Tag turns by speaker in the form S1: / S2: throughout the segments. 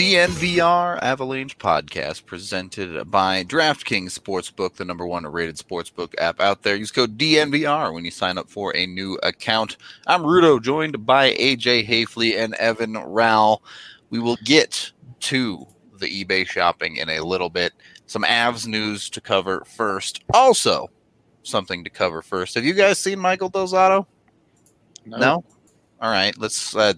S1: DNVR Avalanche podcast presented by DraftKings Sportsbook, the number one rated sportsbook app out there. Use code DNVR when you sign up for a new account. I'm Rudo, joined by AJ Haefele and Evan Rawal. We will get to the eBay shopping in a little bit. Some Avs news to cover first. Also, something to cover first. Have you guys seen Michael Del Zotto?
S2: No.
S1: No? All right. Let's uh,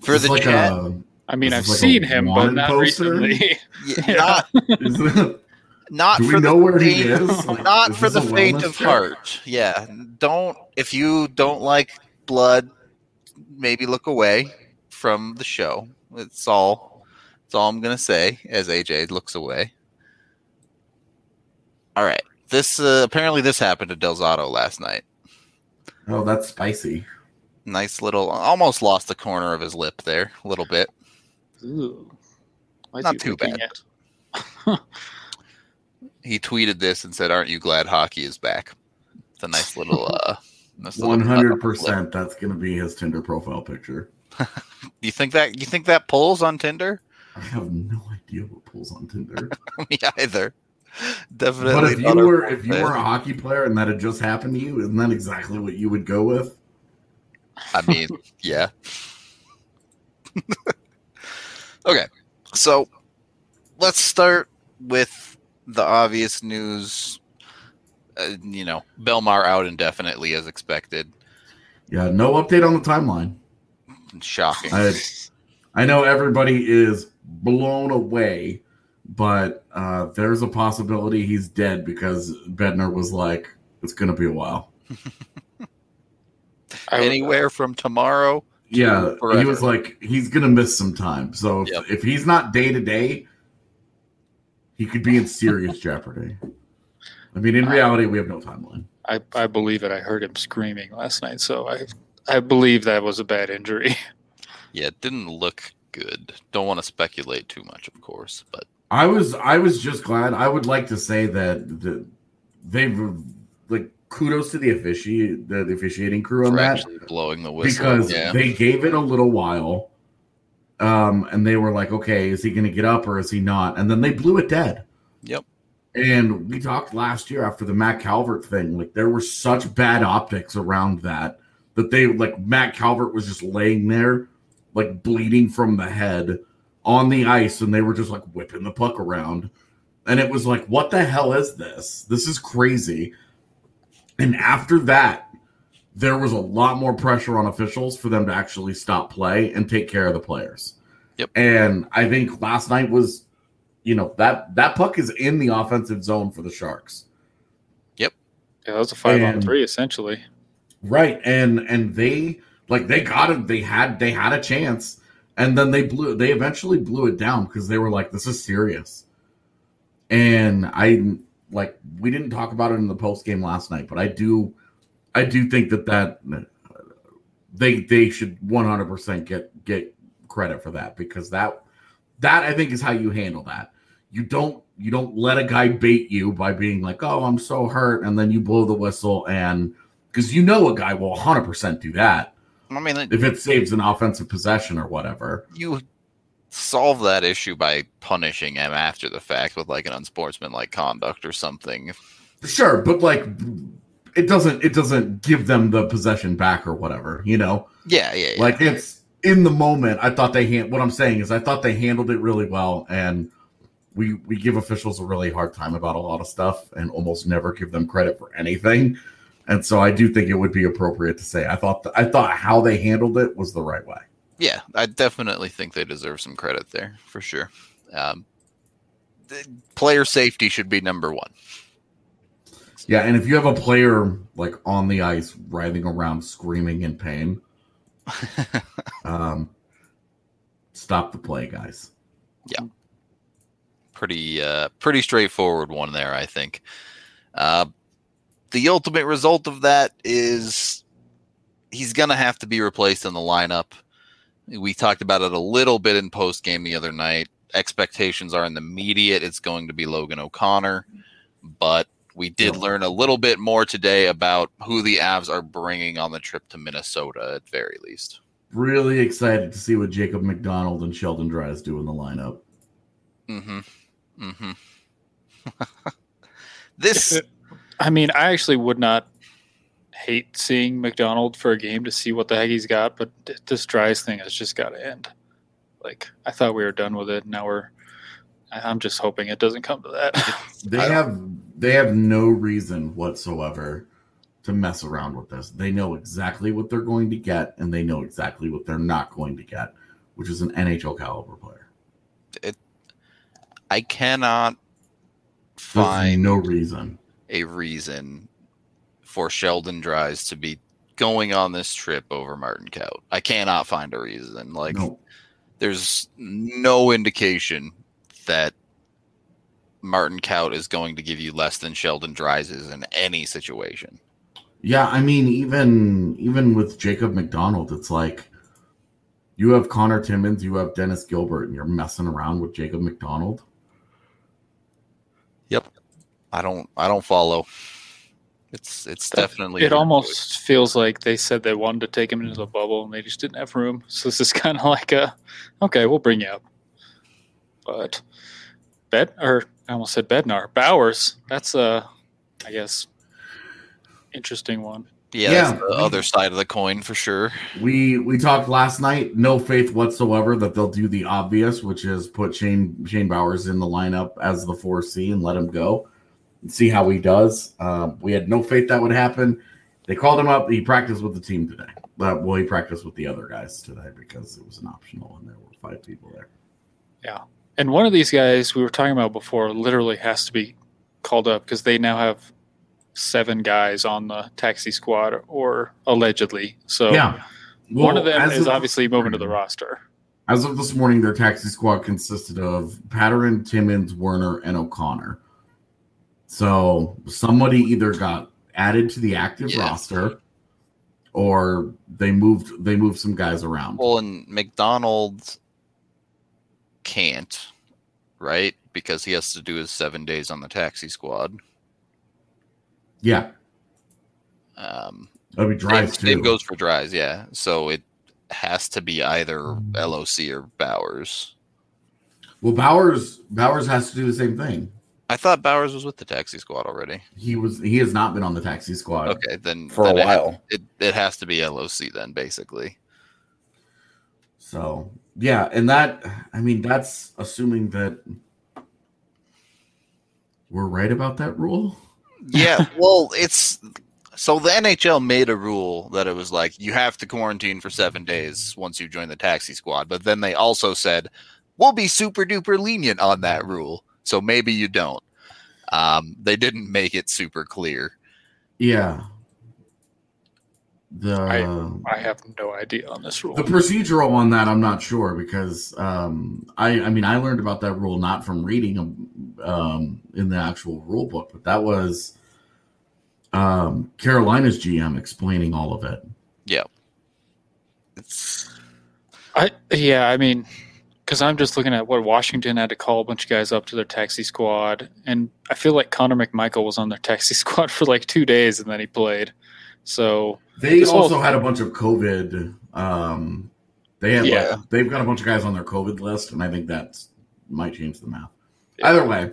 S1: for
S3: Is
S1: the
S3: like
S1: chat.
S3: a-
S2: I mean, I've
S3: like
S2: seen him, but not
S3: poster?
S2: recently.
S1: Yeah,
S2: Yeah.
S1: Not
S3: is it-
S1: not
S3: Do we
S1: for
S3: know
S1: the
S3: where he
S1: faint-
S3: is? Like,
S1: not
S3: is
S1: for the
S3: this
S1: faint of
S3: check?
S1: heart. Yeah, don't if you don't like blood, maybe look away from the show. It's all. That's all I'm gonna say as AJ looks away. All right. This uh, apparently this happened to Del Zotto last night.
S3: Oh, that's spicy.
S1: Nice little, almost lost the corner of his lip there a little bit.
S2: Ooh. Why's
S1: Not too bad.
S2: it?
S1: He tweeted this and said, "Aren't you glad hockey is back?" It's a nice little, uh, nice little
S3: One
S1: cut
S3: hundred
S1: on the lip.
S3: percent. That's gonna be his Tinder profile picture.
S1: You think that you think that pulls on Tinder?
S3: I have no idea what pulls on Tinder.
S1: Me either. Definitely.
S3: but if you were if you were a hockey player and that had just happened to you, isn't that exactly what you would go with?
S1: I mean, yeah. Okay, so let's start with the obvious news. Uh, you know, Bellemare out indefinitely as expected.
S3: Yeah, no update on the timeline.
S1: Shocking.
S3: I I know everybody is blown away, but uh, there's a possibility he's dead because Bednar was like, "It's gonna be a while."
S1: Anywhere from tomorrow.
S3: Yeah, he was like, he's gonna miss some time. So if,
S1: Yep.
S3: if he's not day to day, he could be in serious jeopardy. I mean, in reality, we have no timeline.
S2: I, I believe it. I heard him screaming last night, so I I believe that was a bad injury.
S1: Yeah, it didn't look good. Don't want to speculate too much, of course, but
S3: I was I was just glad. I would like to say that the, they've like kudos to the officiate the, the officiating crew on
S1: for
S3: that
S1: blowing the whistle.
S3: because
S1: yeah.
S3: they gave it a little while, um, and they were like, okay, is he going to get up or is he not? And then they blew it dead.
S1: Yep.
S3: And we talked last year after the Matt Calvert thing, like there were such bad optics around that that they like Matt Calvert was just laying there, like bleeding from the head on the ice, and they were just like whipping the puck around. And it was like, what the hell is this? This is crazy. And after that, there was a lot more pressure on officials for them to actually stop play and take care of the players.
S1: Yep.
S3: And I think last night was, you know, that that puck is in the offensive zone for the Sharks. Yep.
S2: Yeah, that was a five-on-three essentially.
S3: Right. And and they like they got it, they had they had a chance and then they blew they eventually blew it down because they were like, this is serious. And I like we didn't talk about it in the post game last night, but I do I do think that that they they should 100% get get credit for that because that that I think is how you handle that. You don't you don't let a guy bait you by being like, "Oh, I'm so hurt," and then you blow the whistle, and because you know a guy will 100 percent do that
S1: I mean,
S3: if it saves an offensive possession or whatever.
S1: you solve that issue by punishing him after the fact with like an unsportsmanlike conduct or something.
S3: Sure, but like, it doesn't it doesn't give them the possession back or whatever, you know.
S1: Yeah, yeah, yeah.
S3: Like it's in the moment. I thought they hand. What I'm saying is, I thought they handled it really well, and we we give officials a really hard time about a lot of stuff, and almost never give them credit for anything. And so I do think it would be appropriate to say I thought I thought how they handled it was the right way.
S1: Yeah, I definitely think they deserve some credit there for sure. Um, player safety should be number one.
S3: Yeah, and if you have a player like on the ice writhing around screaming in pain, um, stop the play, guys.
S1: Yeah, pretty uh pretty straightforward one there i think uh the ultimate result of that is he's gonna have to be replaced in the lineup we talked about it a little bit in post game the other night. Expectations are in the immediate. It's going to be logan o'connor but we did learn a little bit more today about who the avs are bringing on the trip to minnesota at very least.
S3: Really excited to see what Jacob MacDonald and Sheldon Dries do in the lineup.
S1: mm-hmm. Mm-hmm. This
S2: I mean, I actually would not hate seeing MacDonald for a game to see what the heck he's got, but this Dries thing has just got to end. Like, I thought we were done with it. Now we're. I- I'm just hoping it doesn't come to that.
S3: They have they have no reason whatsoever to mess around with this. They know exactly what they're going to get, and they know exactly what they're not going to get, which is an NHL caliber player.
S1: It, i cannot
S3: There's
S1: find
S3: no reason.
S1: a reason for Sheldon Dries to be going on this trip over Martin Kaut. I cannot find a reason. Like
S3: no.
S1: there's no indication that Martin Kaut is going to give you less than Sheldon Dries is in any situation.
S3: Yeah, I mean, even even with Jacob MacDonald, it's like you have Connor Timmins, you have Dennis Gilbert, and you're messing around with Jacob MacDonald. Yep.
S1: I don't I don't follow. It's it's definitely
S2: it almost feels like they said they wanted to take him into the bubble and they just didn't have room. So this is kind of like a, okay, we'll bring you up. But Bed or I almost said Bednar Bowers. That's a, I guess, interesting one.
S1: yeah,
S3: Yeah.
S1: that's the other side of the coin for sure.
S3: We we talked last night. No faith whatsoever that they'll do the obvious, which is put Shane Shane Bowers in the lineup as the four C and let him go and see how he does. Um, we had no faith that would happen. They called him up. He practiced with the team today. Uh, well, he practiced with the other guys today because it was an optional and there were five people there.
S2: Yeah, and one of these guys we were talking about before literally has to be called up because they now have seven guys on the taxi squad or allegedly. So
S3: yeah,
S2: one of them is
S3: of
S2: obviously moving to the roster.
S3: As of this morning, their taxi squad consisted of Patterin, Timmins, Werner, and O'Connor. So somebody either got added to the active
S1: Yeah.
S3: roster, or they moved they moved some guys around.
S1: Well, and MacDonald can't, right? Because he has to do his seven days on the taxi squad.
S3: yeah,
S1: Um,
S3: that'd be
S1: same,
S3: drives
S1: same
S3: too.
S1: goes for Dries, yeah. So it has to be either. LOC or Bowers.
S3: well, Bowers Bowers has to do the same thing.
S1: I thought Bowers was with the taxi squad already.
S3: He was he has not been on the taxi squad.
S1: Okay, then
S4: for a
S1: then it
S4: while.
S1: It, it has to be LOC then, basically.
S3: So yeah, and that I mean that's assuming that we're right about that rule.
S1: Yeah, well, it's so the NHL made a rule that it was like you have to quarantine for seven days once you join the taxi squad, but then they also said we'll be super duper lenient on that rule, so maybe you don't. Um, they didn't make it super clear.
S3: Yeah. The
S2: I have no idea on this rule.
S3: the procedural on that I'm not sure because um, I I mean I learned about that rule not from reading um, in the actual rule book, but that was um, Carolina's GM explaining all of it. Yeah.
S1: It's
S2: I yeah, I mean, because I'm just looking at what Washington had to call a bunch of guys up to their taxi squad, and I feel like Connor McMichael was on their taxi squad for like two days, and then he played. So
S3: They
S2: This whole-
S3: also had a bunch of COVID. Um, they had
S2: Yeah.
S3: like, they've got a bunch of guys on their COVID list, and I think that might change the math.
S2: Yeah.
S3: Either way,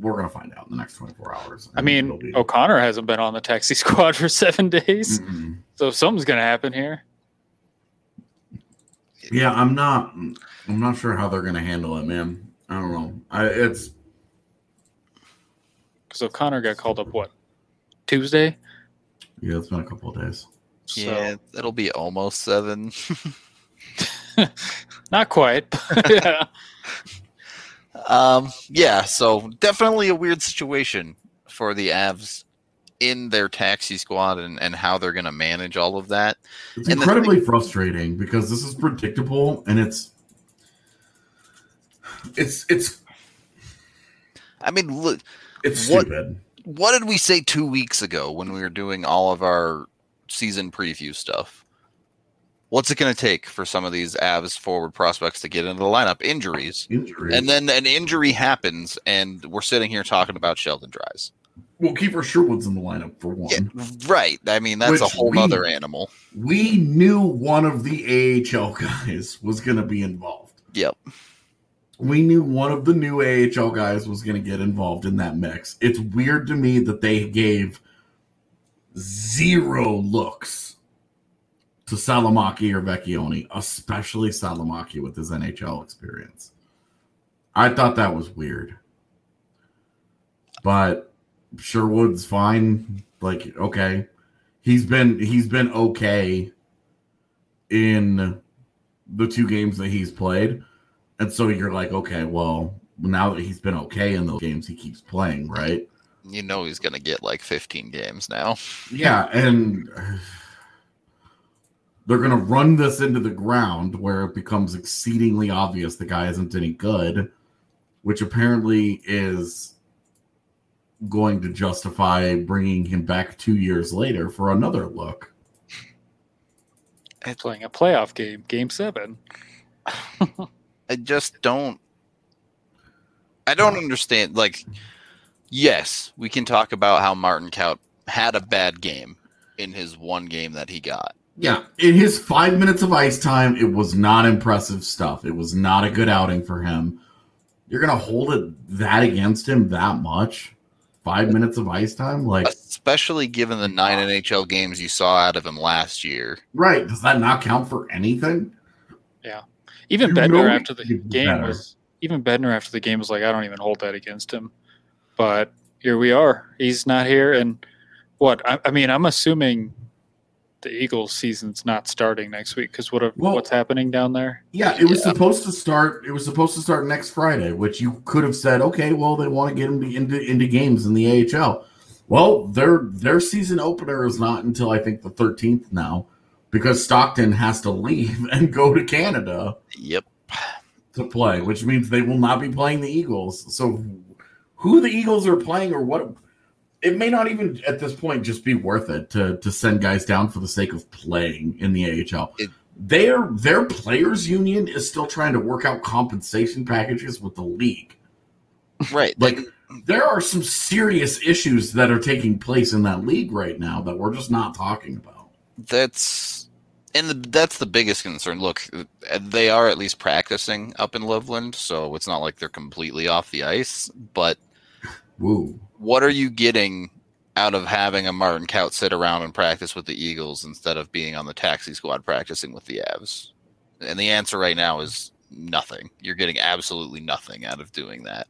S3: we're gonna find out in the next 24 hours.
S2: I
S3: it'll
S2: mean,
S3: be-
S2: O'Connor hasn't been on the taxi squad for seven days,
S3: Mm-mm.
S2: so something's gonna happen here.
S3: Yeah, I'm not. I'm not sure how they're gonna handle it, man. I don't know. I, it's
S2: Because O'Connor got called up what Tuesday.
S3: yeah, it's been a couple of days.
S2: So
S1: Yeah, it'll be almost seven.
S2: not quite. yeah.
S1: Um, yeah, so definitely a weird situation for the Avs in their taxi squad and, and how they're going to manage all of that.
S3: It's
S1: And
S3: incredibly frustrating because this is predictable and it's it's it's
S1: I mean, look,
S3: it's
S1: What-
S3: stupid.
S1: what did we say two weeks ago when we were doing all of our season preview stuff? What's it going to take for some of these Avs forward prospects to get into the lineup? Injuries.
S3: Injuries.
S1: And then an injury happens, and we're sitting here talking about Sheldon Dries.
S3: Well, Kiefer Sherwood's in the lineup for one.
S1: Yeah, right. I mean, that's a whole
S3: we-
S1: other animal.
S3: We knew one of the AHL guys was going to be involved.
S1: Yep.
S3: We knew one of the new AHL guys was going to get involved in that mix. It's weird to me that they gave zero looks to Salomaki or Vecchione, especially Salomaki with his NHL experience. I thought that was weird. But Sherwood's fine. Like, okay. He's been he's been okay in the two games that he's played. And so you're like, okay, well, now that he's been okay in those games, he keeps playing, right?
S1: You know he's going to get like 15 games now.
S3: Yeah, and they're going to run this into the ground where it becomes exceedingly obvious the guy isn't any good, which apparently is going to justify bringing him back two years later for another look.
S2: playing a playoff game, game seven.
S1: I just don't. I don't understand. Like, yes, we can talk about how Martin Kaut had a bad game in his one game that he got.
S3: Yeah, in his five minutes of ice time, it was not impressive stuff. It was not a good outing for him. You're gonna hold it that against him that much? Five minutes of ice time, like
S1: Especially given the nine NHL games you saw out of him last year.
S3: right? Does that not count for anything? Yeah.
S2: Even
S3: You
S2: Bednar after the
S3: he could do
S2: game
S3: better.
S2: was even Bednar after the game was like, I don't even hold that against him. But here we are. He's not here, and what? I, I mean, I'm assuming the Eagles season's not starting next week because what?
S3: Well-
S2: what's happening down there?
S3: Yeah, it was
S1: Yeah.
S3: supposed to start. It was supposed to start next Friday, which you could have said, okay, well, they want to get him to, into into games in the AHL. Well, their their season opener is not until I think the 13th now, because Stockton has to leave and go to Canada
S1: Yep.
S3: to play, which means they will not be playing the Eagles. So, who the Eagles are playing or what? It may not even at this point just be worth it to to send guys down for the sake of playing in the AHL.
S1: It-
S3: their their players union is still trying to work out compensation packages with the league.
S1: Right.
S3: Like there are some serious issues that are taking place in that league right now that we're just not talking about.
S1: that's and the, that's the biggest concern. Look, they are at least practicing up in Loveland, so it's not like they're completely off the ice. But What are you getting out of having a Martin Kaut sit around and practice with the Eagles instead of being on the taxi squad practicing with the Avs? And the answer right now is nothing. You're getting absolutely nothing out of doing that.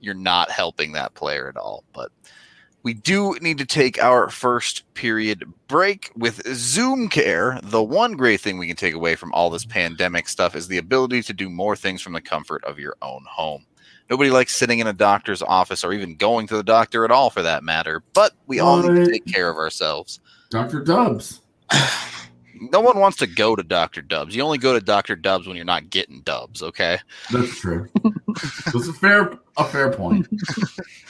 S1: You're not helping that player at all. But we do need to take our first period break with Zoom Care. The one great thing we can take away from all this pandemic stuff is the ability to do more things from the comfort of your own home. Nobody likes sitting in a doctor's office or even going to the doctor at all for that matter, but we all need to take care of ourselves.
S3: Dr. Dubs.
S1: No one wants to go to Dr. Dubs. You only go to Dr. Dubs when you're not getting dubs, okay?
S3: That's true. That's a fair a fair point.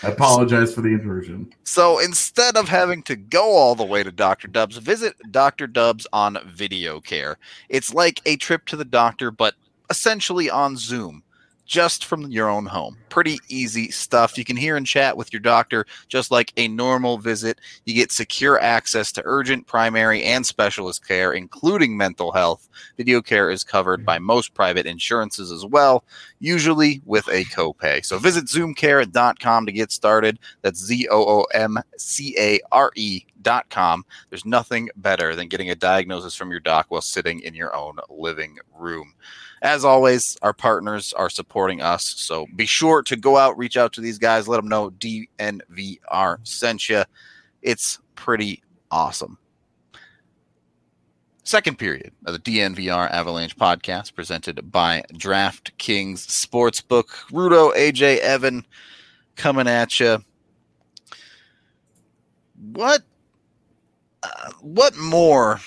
S3: I apologize for the intrusion.
S1: So instead of having to go all the way to Dr. Dubs, visit Dr. Dubs on Video Care. It's like a trip to the doctor, but essentially on Zoom just from your own home. Pretty easy stuff. You can hear and chat with your doctor just like a normal visit. You get secure access to urgent, primary, and specialist care, including mental health. Video care is covered by most private insurances as well, usually with a copay. So visit zoomcare.com to get started. That's Z O O M C A R E dot com. There's nothing better than getting a diagnosis from your doc while sitting in your own living room. As always, our partners are supporting us. So be sure to go out, reach out to these guys, let them know DNVR sent you. It's pretty awesome. Second period of the DNVR Avalanche podcast presented by DraftKings Sportsbook. Rudo, AJ, Evan coming at you. What uh, what more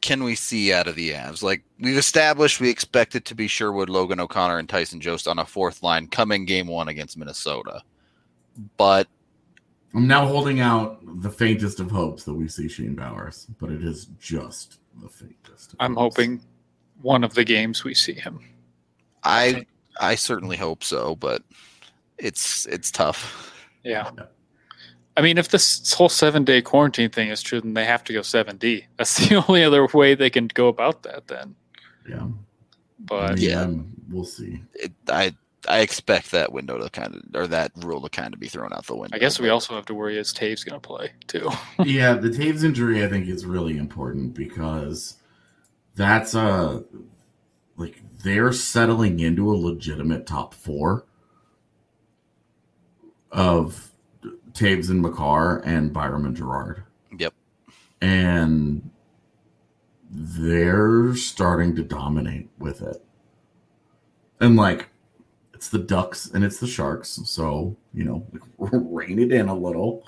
S1: can we see out of the Avs? Like we've established, we expect it to be Sherwood, Logan O'Connor, and Tyson Jost on a fourth line coming game one against Minnesota. But
S3: I'm now holding out the faintest of hopes that we see Shane Bowers, but it is just the faintest. of
S2: I'm
S3: hopes.
S2: hoping one of the games we see him.
S1: I I certainly hope so, but it's it's tough.
S2: Yeah.
S3: Yeah.
S2: I mean, if this whole seven day quarantine thing is true, then they have to go 7D. That's the only other way they can go about that then.
S3: Yeah.
S2: But
S1: Yeah.
S3: we'll see.
S1: It, I I expect that window to kind of or that rule to kind of be thrown out the window.
S2: I guess we also have to worry is Toews going to play too.
S3: yeah, the Toews injury I think is really important because that's a like they're settling into a legitimate top four of Toews and Makar and Byram and Girard.
S1: Yep.
S3: And they're starting to dominate with it. And like it's the Ducks and it's the Sharks, so you know, rein it in a little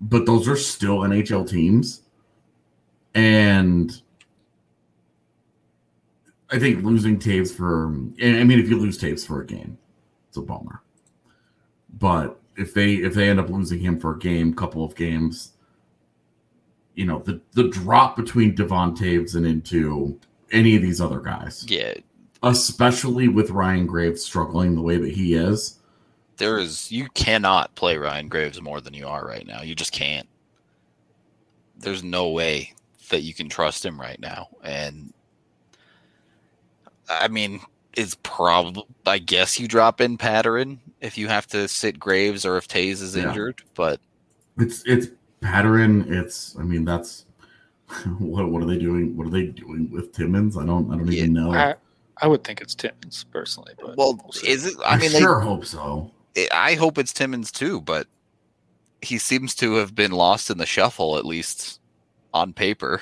S3: but those are still NHL teams. And I think losing Toews for, I mean, if you lose Toews for a game, it's a bummer. But if they if they end up losing him for a game, couple of games, you know, the the drop between Devon Toews and into any of these other guys,
S1: Yeah,
S3: especially with Ryan Graves struggling the way that he is,
S1: there is you cannot play Ryan Graves more than you are right now. You just can't. There's no way that you can trust him right now. And I mean, it's probably I guess you drop in Patterin if you have to sit Graves or if Toews is
S3: Yeah.
S1: injured, but
S3: It's it's pattern. It's I mean that's what what are they doing? What are they doing with Timmins? I don't I don't even know.
S2: I, I would think it's Timmins personally, but
S1: well,
S2: we'll
S1: is it
S3: I,
S1: I mean they
S3: sure hope so.
S1: I hope it's Timmins too, but he seems to have been lost in the shuffle, at least on paper.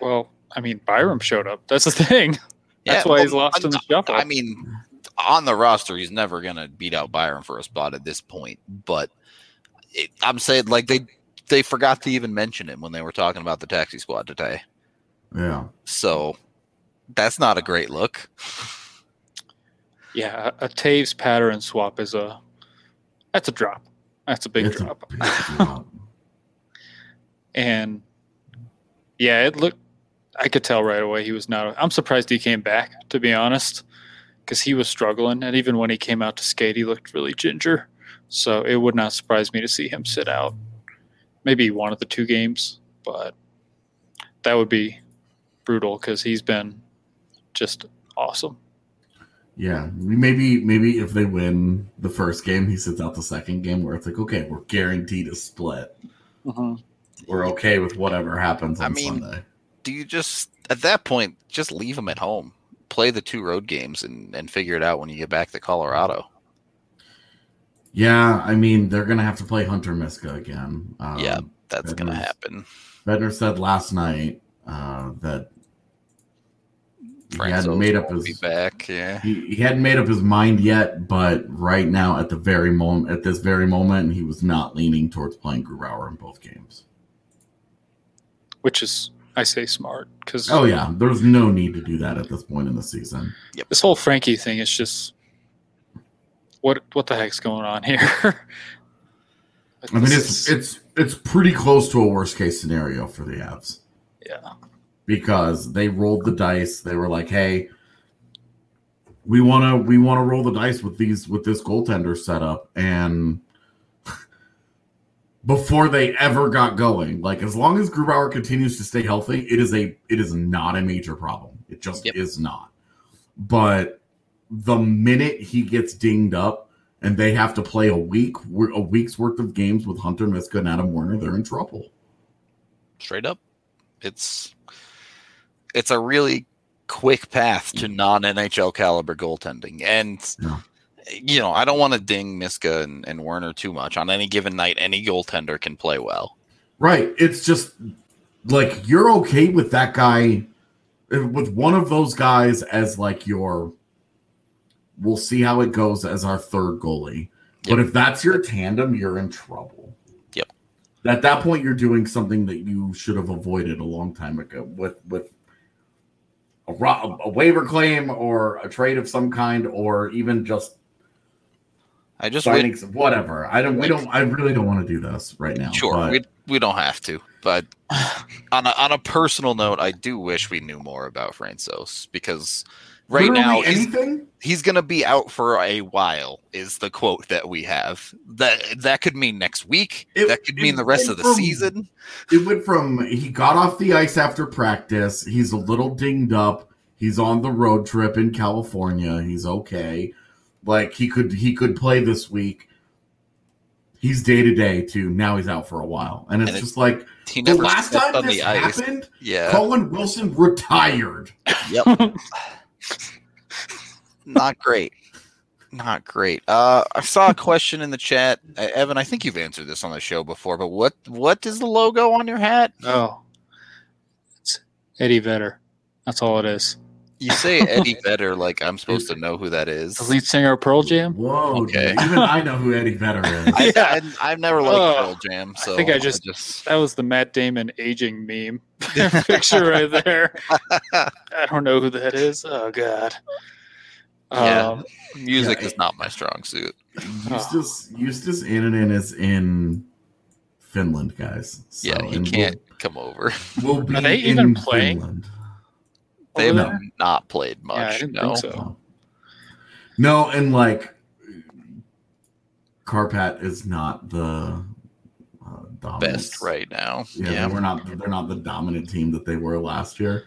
S2: well, I mean, Byram showed up. That's the thing. That's why he's lost in the shuffle.
S1: I mean, on the roster, he's never gonna beat out Byram for a spot at this point. But it, I'm saying, like they they forgot to even mention him when they were talking about the taxi squad today.
S3: Yeah.
S1: So that's not a great look.
S2: Yeah, a, a Toews pattern swap is a that's a drop. That's a big
S3: It's a big drop.
S2: and yeah, it looked. I could tell right away he was not. I'm surprised he came back, to be honest, because he was struggling, and even when he came out to skate, he looked really ginger. So it would not surprise me to see him sit out, maybe one of the two games, but that would be brutal because he's been just awesome.
S3: Yeah. Maybe maybe if they win the first game, he sits out the second game where it's like, okay, we're guaranteed a split. Mm-hmm. We're okay with whatever happens on
S1: I mean,
S3: Sunday.
S1: Do you just at that point just leave him at home, play the two road games, and and figure it out when you get back to Colorado?
S3: Yeah, I mean they're gonna have to play Hunter Miska again. Um,
S1: Yeah, That's
S3: that
S1: gonna happen.
S3: Bednar said last night uh, that he hadn't
S1: Franzo's
S3: made up his
S1: back. Yeah.
S3: he, he hadn't made up his mind yet, but right now at the very moment at this very moment, he was not leaning towards playing Grubauer in both games.
S2: which is I say smart because
S3: Oh yeah, there's no need to do that at this point in the season.
S2: this whole Frankie thing is just what what the heck's going on here?
S3: I mean, it's it's it's pretty close to a worst case scenario for the Avs
S2: yeah,
S3: because they rolled the dice. They were like, "Hey, we want to we want to roll the dice with these with this goaltender setup and before they ever got going like as long as grubauer continues to stay healthy it is a it is not a major problem it just
S1: Yep.
S3: is not but the minute he gets dinged up and they have to play a week a week's worth of games with hunter miska and adam werner they're in trouble
S1: straight up. It's it's a really quick path to non NHL caliber goaltending, and
S3: Yeah.
S1: you know I don't want to ding Miska and, and Werner too much. On any given night, any goaltender can play well.
S3: Right. It's just like you're okay with that guy, uh, with one of those guys as like your. We'll see how it goes as our third goalie. But if that's your tandem, you're in trouble.
S1: Yep.
S3: At that point, you're doing something that you should have avoided a long time ago with with a, ro- a waiver claim or a trade of some kind, or even just
S1: I just
S3: signing some, whatever. I don't. We don't. I really don't want to do this right now.
S1: sure
S3: but-
S1: we we don't have to, but on a, on a personal note, I do wish we knew more about Francouz because right
S3: Literally
S1: now he's,
S3: anything.
S1: he's going to be out for a while. Is the quote that we have that that could mean next week?
S3: It-
S1: that could
S3: it
S1: mean the rest of the
S3: from-
S1: season.
S3: It went from he got off the ice after practice. He's a little dinged up. He's on the road trip in California. He's okay. Like he could he could play this week. He's day to day too. Now he's out for a while, and it's
S1: And it-
S3: just like
S1: He
S3: the last time
S1: on
S3: this
S1: the ice.
S3: happened.
S1: Yeah.
S3: Colin Wilson retired.
S1: Yep. Not great. Not great. Uh, I saw a question in the chat, uh, Evan. I think you've answered this on the show before, but what what is the logo on your hat?
S2: Oh, it's Eddie Vedder. That's all it is.
S1: You say Eddie Vedder like I'm supposed to know who that is.
S2: The lead singer of Pearl Jam.
S3: Whoa!
S1: Okay.
S3: dude. Even I know who Eddie Vedder is.
S1: I,
S2: Yeah.
S1: I, have never liked
S2: Oh,
S1: Pearl Jam, so I
S2: think I just- That was the Matt Damon aging meme picture right there. I don't know who that is. Oh God.
S1: Yeah.
S2: Um,
S1: music
S3: Yeah.
S1: is not my strong suit.
S3: Eustace Justus Annunen is in Finland, guys. So,
S1: Yeah, he can't come over.
S3: We'll, we'll be
S2: Are they
S3: in
S2: even playing?
S3: Finland.
S1: They have
S3: no.
S1: not played much.
S2: yeah, I didn't
S1: no.
S2: think so.
S3: No, and like Kärpät is not the uh.
S1: Best right now.
S3: Yeah,
S1: Yeah.
S3: we're not. They're not the dominant team that they were last year,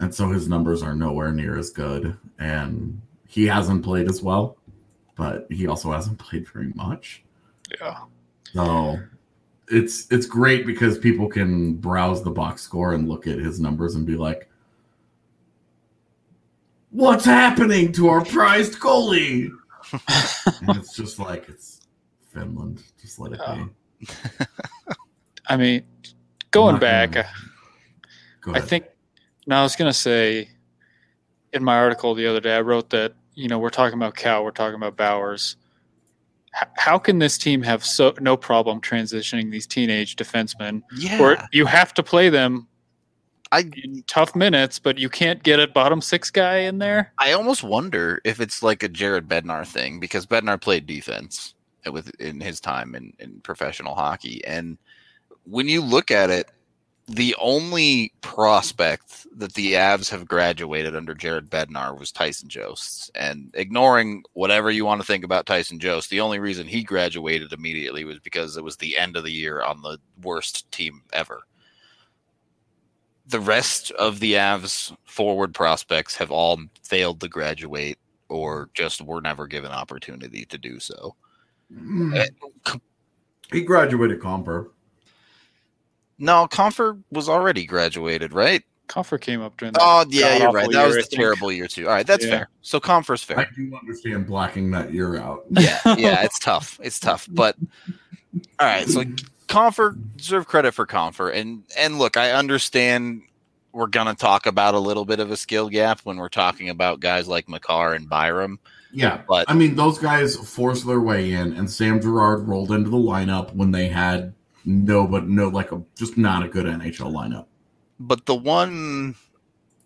S3: and so his numbers are nowhere near as good. And he hasn't played as well, but he also hasn't played very much.
S2: Yeah.
S3: So it's it's great because people can browse the box score and look at his numbers and be like, "What's happening to our prized goalie?" and it's just like it's Finland. Just let it be.
S2: I mean, going back,
S3: gonna- Go
S2: I think. Now I was gonna say, in my article the other day, I wrote that you know we're talking about Kaut, we're talking about Bowers. H- how can this team have so no problem transitioning these teenage defensemen?
S1: Yeah.
S2: Or you have to play them
S1: I
S2: in tough minutes, but you can't get a bottom six guy in there.
S1: I almost wonder if it's like a Jared Bednar thing because Bednar played defense with in his time in, in professional hockey. And when you look at it, the only prospect that the Avs have graduated under Jared Bednar was Tyson Jost. And ignoring whatever you want to think about Tyson Jost, the only reason he graduated immediately was because it was the end of the year on the worst team ever the rest of the Avs forward prospects have all failed to graduate or just were never given opportunity to do so.
S3: Mm. he graduated Compher.
S1: No, Compher was already graduated, right?
S2: Compher came up during that.
S1: Oh, yeah, you're right. That was
S2: year, I
S1: the
S2: think.
S1: terrible year too. All right, that's
S2: Yeah.
S1: fair. So Compher's fair.
S3: I do understand blocking that year out.
S1: yeah, yeah, it's tough. It's tough. But all right, so Compher deserve credit for Compher. And and look, I understand we're gonna talk about a little bit of a skill gap when we're talking about guys like Makar and Byram.
S3: Yeah,
S1: But
S3: I mean those guys forced their way in, and Sam Girard rolled into the lineup when they had no, but no, like a just not a good NHL lineup.
S1: But the one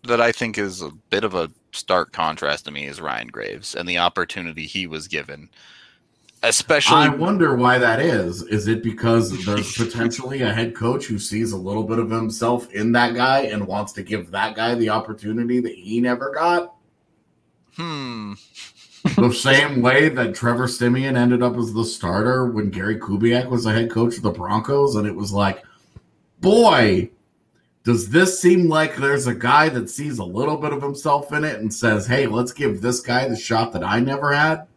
S1: that I think is a bit of a stark contrast to me is Ryan Graves and the opportunity he was given. Especially
S3: I wonder why that is. Is it because there's potentially a head coach who sees a little bit of himself in that guy and wants to give that guy the opportunity that he never got?
S1: Hmm.
S3: the same way that Trevor Siemian ended up as the starter when Gary Kubiak was the head coach of the Broncos, and it was like, boy, does this seem like there's a guy that sees a little bit of himself in it and says, "Hey, let's give this guy the shot that I never had."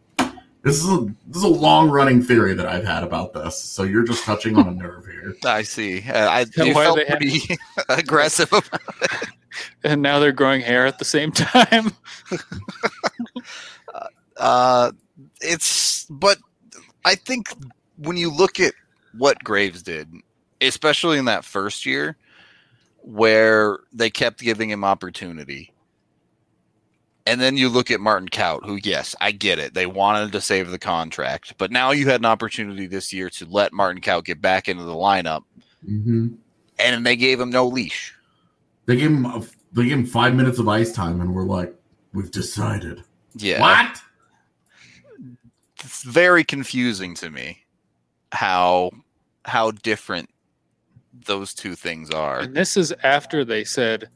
S3: This is a this is a long running theory that I've had about this. So you're just touching on a nerve here.
S1: I see. Uh, I
S2: Yeah,
S1: you
S2: why
S1: felt
S2: they have-
S1: pretty aggressive about
S2: And now they're growing hair at the same time.
S1: uh it's but I think when you look at what Graves did, especially in that first year where they kept giving him opportunity. And then you look at Martin Kaut, who, yes, I get it. They wanted to save the contract, but now you had an opportunity this year to let Martin Kaut get back into the lineup,
S3: hmm
S1: and they gave him no leash.
S3: They gave him a, they gave him five minutes of ice time, and we're like, we've decided.
S1: Yeah.
S3: What?
S1: it's very confusing to me how how different those two things are.
S2: And this is after they said,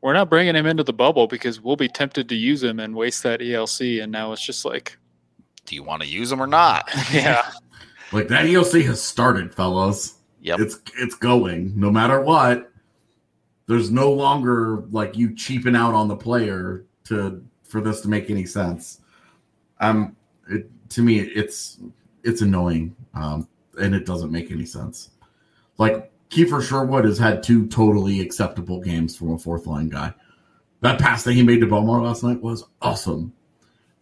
S2: we're not bringing him into the bubble because we'll be tempted to use him and waste that ELC. And now it's just like,
S1: Do you want to use him or not?
S2: yeah.
S3: Like that ELC has started, fellas.
S1: Yep.
S3: It's it's going no matter what. There's no longer like you cheaping out on the player to for this to make any sense. Um, it, to me, it's it's annoying, um, and it doesn't make any sense. Like Kiefer Sherwood has had two totally acceptable games from a fourth line guy. That pass that he made to Bellemare last night was awesome.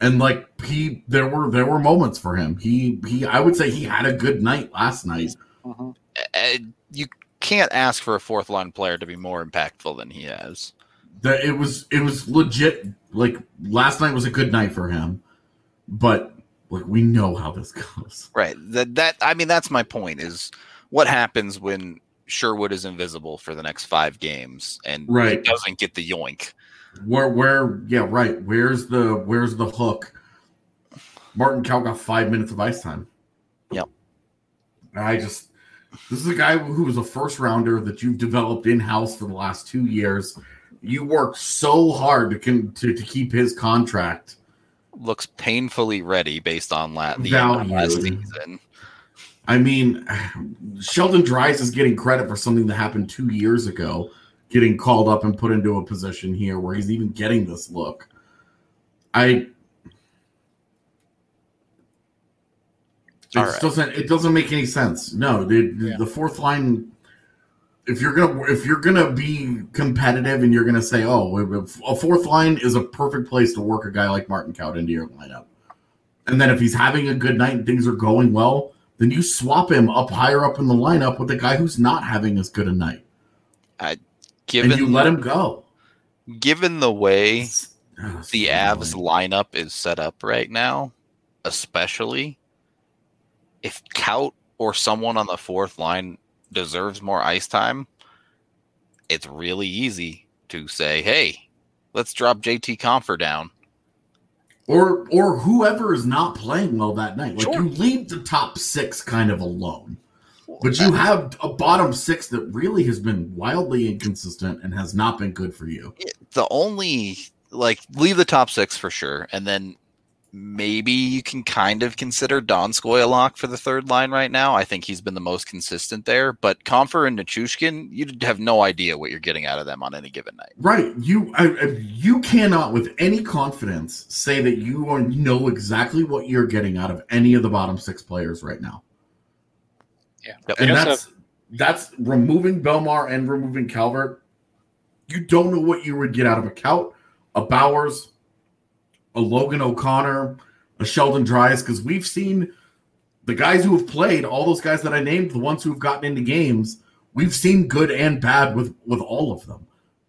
S3: And like he there were there were moments for him. He he I would say he had a good night last night.
S2: Mhm.
S1: Uh, you can't ask for a fourth line player to be more impactful than he has.
S3: That it was it was legit like last night was a good night for him. But like we know how this goes.
S1: Right. That that I mean that's my point is what happens when Sherwood is invisible for the next 5 games and
S3: Right.
S1: doesn't get the yoink.
S3: Where where yeah, right. Where's the where's the hook? Martin Kaut got five minutes of ice time.
S1: Yep.
S3: I just this is a guy who was a first rounder that you've developed in house for the last two years. You worked so hard to con- to, to keep his contract.
S1: Looks painfully ready based on la- the end of last season.
S3: I mean, Sheldon Dries is getting credit for something that happened two years ago, getting called up and put into a position here where he's even getting this look. I it
S1: right.
S3: doesn't it doesn't make any sense. No, the the-
S2: Yeah.
S3: the fourth line. If you're gonna if you're gonna be competitive and you're gonna say, oh, a fourth line is a perfect place to work a guy like Martin Kaut into your lineup, and then if he's having a good night and things are going well, then you swap him up higher up in the lineup with a guy who's not having as good a night,
S1: Given
S3: and you let him go.
S1: given the way
S3: It's- it's
S1: the Avs
S3: annoying.
S1: lineup is set up right now, especially if Kaut or someone on the fourth line deserves more ice time, it's really easy to say, "Hey, let's drop JT Compher down."
S3: Or or whoever is not playing well that night. Like
S1: Sure.
S3: you leave the top six kind of alone. But you have a bottom six that really has been wildly inconsistent and has not been good for you.
S1: the only like leave the top six for sure, and then maybe you can kind of consider Donskoy a lock for the third line right now. I think he's been the most consistent there, but Compher and Nichushkin, you have no idea what you're getting out of them on any given night.
S3: Right. You I, I- you cannot with any confidence say that you are, know exactly what you're getting out of any of the bottom six players right now.
S2: Yeah.
S1: Yep.
S3: And
S2: They also
S3: that's that's removing Bellemare and removing Calvert. You don't know what you would get out of a Kaut, a Bowers, a Logan O'Connor, a Sheldon Dries, because we've seen the guys who have played, all those guys that I named, the ones who have gotten into games, we've seen good and bad with with all of them.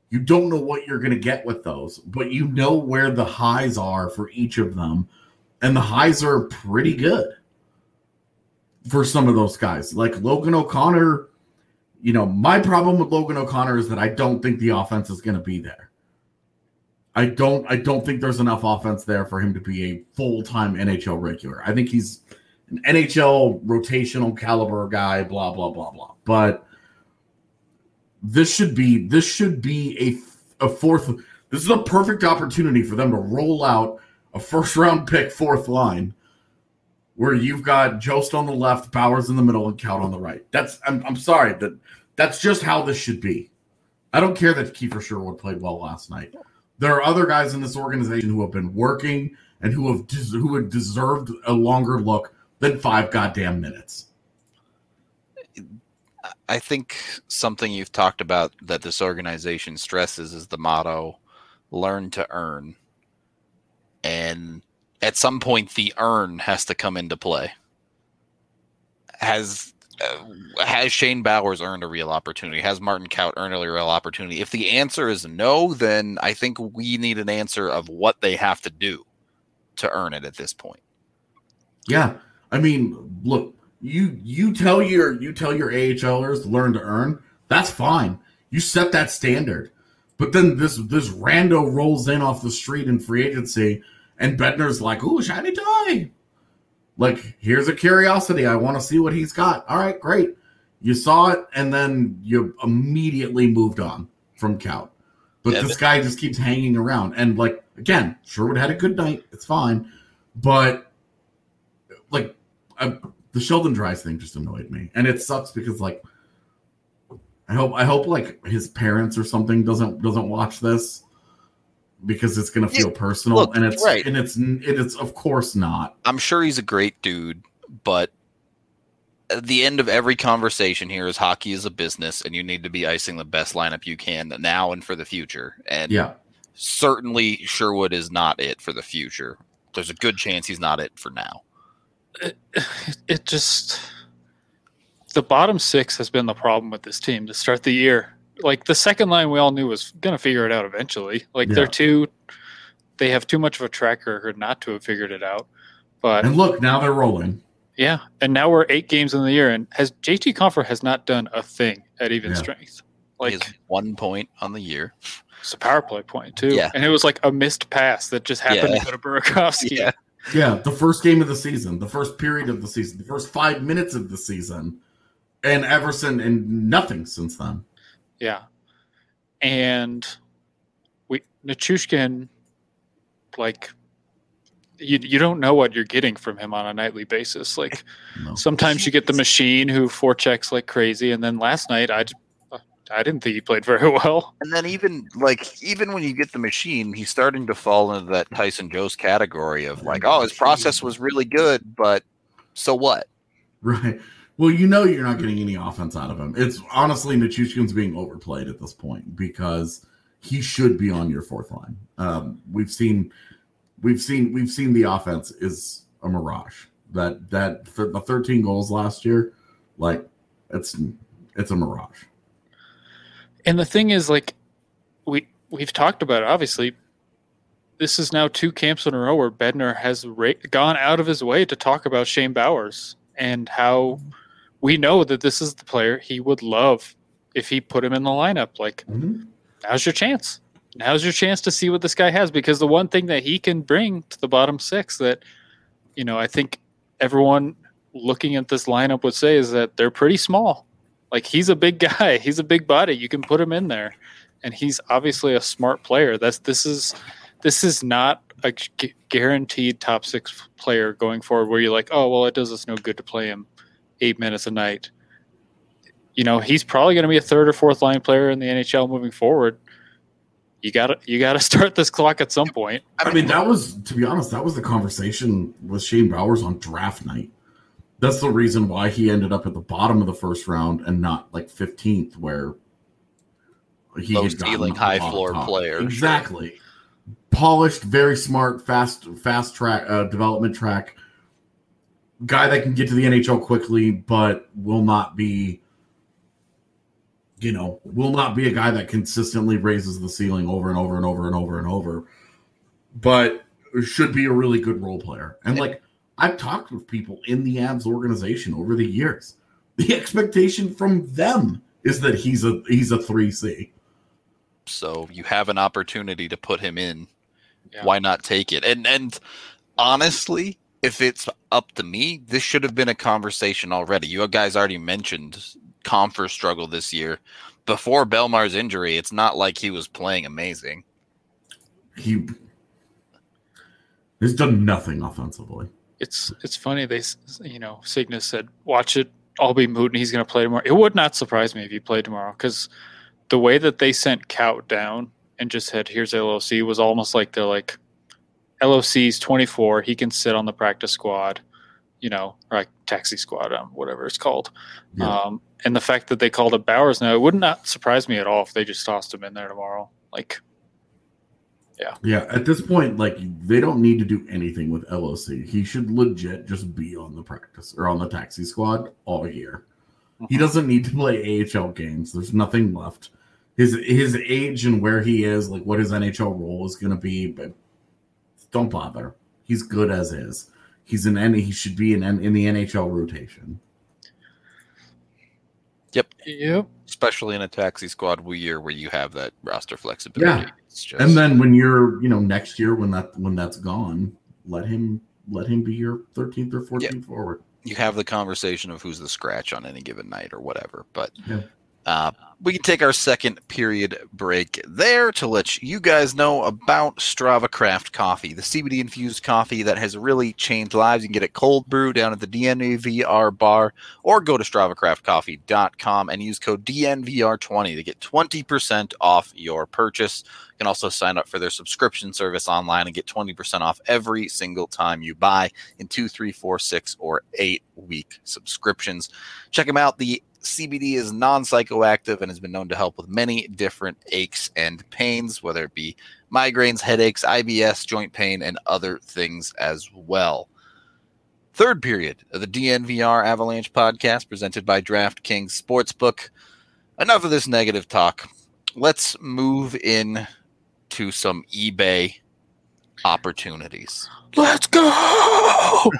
S3: You don't know what you're going to get with those, but you know where the highs are for each of them, and the highs are pretty good for some of those guys. Like Logan O'Connor, you know, my problem with Logan O'Connor is that I don't think the offense is going to be there. I don't I don't think there's enough offense there for him to be a full-time NHL regular. I think he's an NHL rotational caliber guy, blah blah blah blah. But this should be this should be a a fourth this is a perfect opportunity for them to roll out a first round pick, fourth line, where you've got Jost on the left, Bowers in the middle, and Kaut on the right. That's I'm, I'm sorry that that's just how this should be. I don't care that Kiefer Sherwood played well last night. There are other guys in this organization who have been working and who have who have deserved a longer look than five goddamn minutes.
S1: I think something you've talked about that this organization stresses is the motto learn to earn. And at some point, the earn has to come into play. Has uh, has Shane Bowers earned a real opportunity? Has Martin Kaut earned a real opportunity? If the answer is no, then I think we need an answer of what they have to do to earn it at this point.
S3: Yeah, I mean, look, you you tell your you tell your AHLers learn to earn. That's fine. You set that standard. But then this this rando rolls in off the street in free agency, and Bednar's like, "Ooh, shiny toy!" Like, here's a curiosity. I want to see what he's got. All right, great. You saw it, and then you immediately moved on from Kaut. But
S1: Yeah,
S3: this
S1: but-
S3: guy just keeps hanging around. And like again, Sherwood had a good night. It's fine, but like I, the Sheldon Dries thing just annoyed me, and it sucks because like I hope I hope like his parents or something doesn't doesn't watch this because it's gonna feel personal,
S1: look,
S3: and it's
S1: right.
S3: and it's it's of course not.
S1: I'm sure he's a great dude, but at the end of every conversation here is hockey is a business and you need to be icing the best lineup you can now and for the future. And
S3: Yeah,
S1: certainly Sherwood is not it for the future. There's a good chance he's not it for now.
S2: it, it just the bottom six has been the problem with this team to start the year. Like the second line, we all knew was going to figure it out eventually. Like
S3: Yeah.
S2: they're too, they have too much of a track record not to have figured it out. But
S3: and look now they're rolling.
S2: yeah, and now we're eight games in the year, and has JT Compher has not done a thing at even
S3: Yeah.
S2: strength.
S1: He
S2: Like
S1: has one point on the year.
S2: it's a power play point too,
S1: Yeah.
S2: and it was like a missed pass that just happened
S1: Yeah.
S2: to go to Burakovsky.
S1: Yeah.
S3: Yeah, the first game of the season, the first period of the season, the first five minutes of the season, and Everson and nothing since then.
S2: Yeah. And we Nichushkin like you you don't know what you're getting from him on a nightly basis. Like
S3: No.
S2: sometimes you get the machine who forechecks like crazy and then last night I I didn't think he played very well.
S1: And then even like even when you get the machine, he's starting to fall into that Tyson Jost's category of like, oh, his process was really good, but so what?
S3: Right. Well, you know you're not getting any offense out of him. It's honestly Nichushkin's being overplayed at this point because he should be on your fourth line. Um, we've seen, we've seen, we've seen the offense is a mirage. That that for the 13 goals last year, like it's it's a mirage.
S2: And the thing is like we we've talked about it obviously this is now two camps in a row where Bednar has ra- gone out of his way to talk about Shane Bowers and how we know that this is the player he would love if he put him in the lineup. Like, mm-hmm. now's your chance. Now's your chance to see what this guy has because the one thing that he can bring to the bottom six that, you know, I think everyone looking at this lineup would say is that they're pretty small. Like, he's a big guy, he's a big body. You can put him in there. And he's obviously a smart player. That's this is this is not a gu- guaranteed top six player going forward where you're like, oh well, it does us no good to play him eight minutes a night. You know, he's probably going to be a third or fourth line player in the NHL moving forward. You got to you got to start this clock at some point.
S3: I mean, that was to be honest, that was the conversation with Shane Bowers on draft night. That's the reason why he ended up at the bottom of the first round and not like 15th, where he
S1: Low
S3: had
S1: ceiling, high floor
S3: top.
S1: player, sure.
S3: Exactly. Polished, very smart, fast, fast track uh, development track. Guy that can get to the NHL quickly, but will not be, you know, will not be a guy that consistently raises the ceiling over and over and over and over and over. But should be a really good role player. And like I've talked with people in the Avs organization over the years. The expectation from them is that he's a he's a 3C.
S1: So you have an opportunity to put him in.
S2: Yeah.
S1: Why not take it? And and honestly, if it's up to me, this should have been a conversation already. You guys already mentioned Compher struggle this year. Before Bellemare's injury, it's not like he was playing amazing.
S3: He He's done nothing offensively.
S2: It's it's funny they you know Cygnus said watch it all be moot and he's going to play tomorrow. It would not surprise me if he played tomorrow because the way that they sent Kaut down and just said here's LOC was almost like they're like LOC's 24. He can sit on the practice squad, you know, or like taxi squad, um, whatever it's called.
S3: Yeah.
S2: Um, and the fact that they called it Bowers now, it would not surprise me at all if they just tossed him in there tomorrow. Like,
S3: Yeah, Yeah. at this point, like they don't need to do anything with LOC. He should legit just be on the practice or on the taxi squad all year. He doesn't need to play AHL games. There's nothing left. His his age and where he is, like what his NHL role is going to be, but don't bother. He's good as is. He's an N. He should be in in the NHL rotation.
S2: yep. Yep.
S1: especially in a taxi squad year where you have that roster flexibility.
S3: Yeah.
S1: It's just,
S3: And then when you're, you know, next year when that when that's gone, let him let him be your 13th or 14th forward.
S1: you have the conversation of who's the scratch on any given night or whatever. But
S3: Yeah.
S1: Uh, we can take our second period break there to let you guys know about Strava Craft Coffee, the CBD infused coffee that has really changed lives. You can get it cold brew down at the DNVR bar or go to StravaCraftCoffee.com and use code DNVR20 to get 20% off your purchase. You can also sign up for their subscription service online and get 20% off every single time you buy in two, three, four, six, or eight week subscriptions. Check them out. The CBD is non psychoactive and has been known to help with many different aches and pains, whether it be migraines, headaches, IBS, joint pain, and other things as well. Third period of the DNVR Avalanche podcast presented by DraftKings Sportsbook. Enough of this negative talk. Let's move in to some eBay opportunities.
S2: Let's go.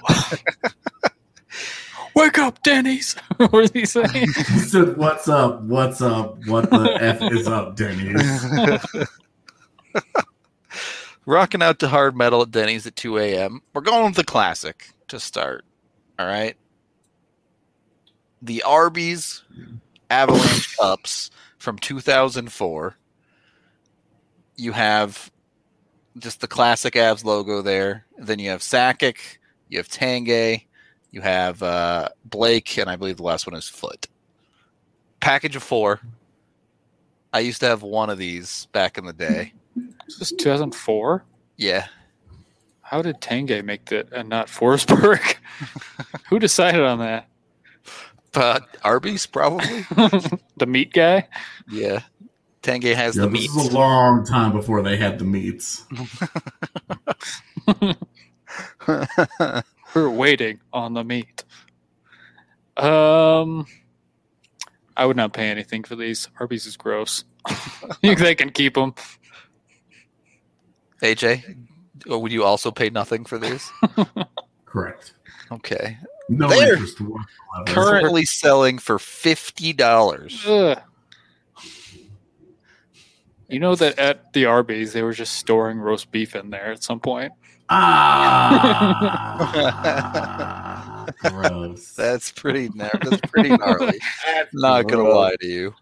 S2: Wake up, Denny's. what is he saying?
S3: He said, "What's up? What's up? What the f is up, Denny's?"
S1: Rocking out to hard metal at Denny's at 2 a.m. We're going with the classic to start. All right. The Arby's Avalanche Cups from 2004. You have just the classic Avs logo there. Then you have Sakic, you have Tanguay, you have uh, Blake, and I believe the last one is Foote. Package of four. I used to have one of these back in the day.
S2: This is 2004.
S1: Yeah.
S2: How did Tanguay make that and not Forsberg? Who decided on that?
S1: But Arby's probably.
S2: the meat guy?
S1: yeah. Tanguay has
S3: Yeah,
S1: the
S3: this
S1: meat.
S3: is a long time before they had the meats.
S2: We're waiting on the meat. Um, I would not pay anything for these. Arby's is gross. they can keep them.
S1: AJ, oh, would you also pay nothing for these?
S3: Correct.
S1: Okay.
S3: No
S1: There.
S3: interest whatsoever.
S1: Currently selling for fifty dollars.
S2: You know that at the Arby's they were just storing roast beef in there at some point.
S3: Ah, gross.
S1: That's pretty. gnar- That's pretty gnarly. Not gonna lie to you.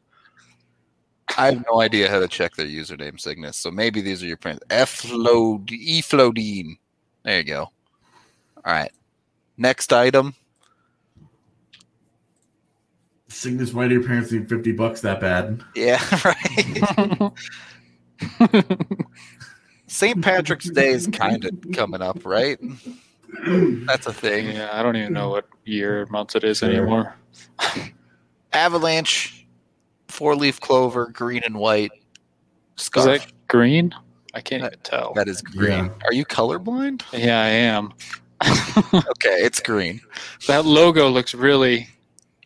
S1: I have no idea how to check their username Cygnus, so maybe these are your prints. Eflod Eflodine. There you go. All right. Next item.
S3: Cygnus, why do your parents need 50 bucks that bad?
S1: Yeah, right. St. Patrick's Day is kind of coming up, right? That's a thing.
S2: yeah, I don't even know what year or month it is anymore.
S1: Avalanche, four leaf clover, green and white
S2: Is
S1: scarf.
S2: that green? I can't
S1: That-
S2: even tell.
S1: that is green.
S3: Yeah.
S1: Are you colorblind?
S2: Yeah, I am.
S1: Okay, it's green.
S2: that logo looks really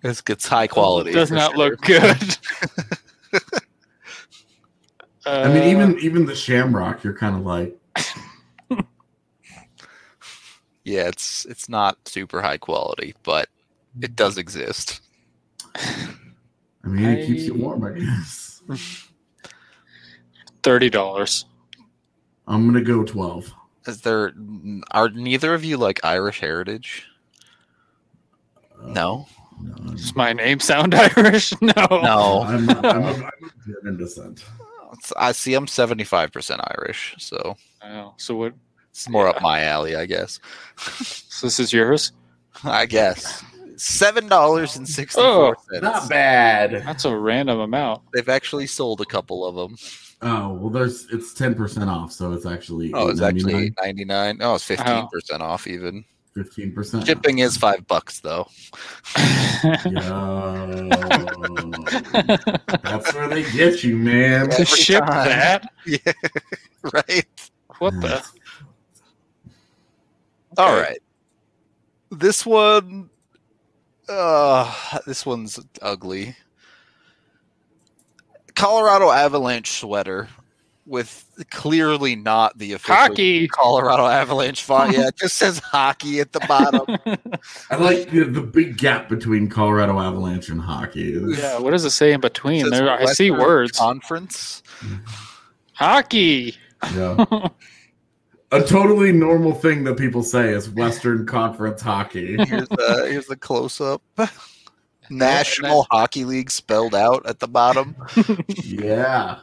S1: It's, it's high quality.
S2: does
S1: for
S2: not
S1: sure.
S2: look good.
S3: I mean,
S2: Uh,
S3: even even the Shamrock, you're kind of like,
S1: Yeah, it's it's not super high quality, but it does exist.
S3: I mean, it keeps you warm, I guess.
S2: thirty dollars.
S3: I'm gonna go 12.
S1: Is there are neither of you like Irish heritage?
S3: Uh,
S1: No.
S3: no,
S2: Does my name sound Irish? No.
S1: No.
S3: I'm, I'm, I'm, of, I'm of German descent.
S1: It's- I see I'm 75% Irish, so
S2: Oh, so what?
S1: It's more
S2: Yeah.
S1: up my alley, I guess.
S2: So this is yours.
S1: I guess seven dollars and sixty
S2: Oh,
S1: four cents.
S3: Not bad.
S2: That's a random amount.
S1: They've actually sold a couple of them.
S3: Oh well, there's it's ten percent off, so it's actually
S1: Oh, it's actually eight ninety nine. Oh, it's fifteen percent off even.
S3: Fifteen percent.
S1: Shipping is five bucks though.
S3: Yo, that's where they get you, man.
S2: to ship
S1: time.
S2: that?
S1: Yeah, right.
S2: What the?
S1: All
S2: Okay.
S1: right. This one, uh, this one's ugly. Colorado Avalanche sweater with clearly not the official
S2: Hockey.
S1: Colorado Avalanche font. Yeah, it just says hockey at the bottom.
S3: I like the, the big gap between Colorado Avalanche and hockey.
S2: Yeah, what does it say in between? There, I see words.
S1: Conference.
S2: Hockey.
S3: Yeah. A totally normal thing that people say is Western Conference hockey.
S1: Here's the here's the close up. National Hockey League spelled out at the bottom.
S3: Yeah.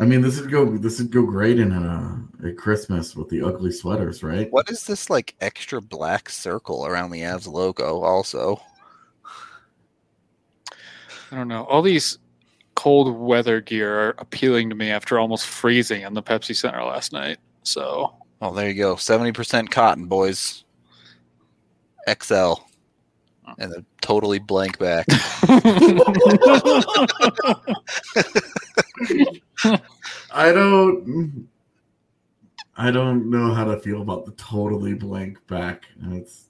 S3: I mean, this would go. This would go great in a, at Christmas with the ugly sweaters, right?
S1: What is this like extra black circle around the Avs logo? Also,
S2: I don't know. All these cold weather gear are appealing to me after almost freezing in the Pepsi Center last night. So
S1: oh, there you go, seventy percent cotton, boys. XL, and a totally blank back.
S3: I don't. I don't know how to feel about the totally blank back. It's.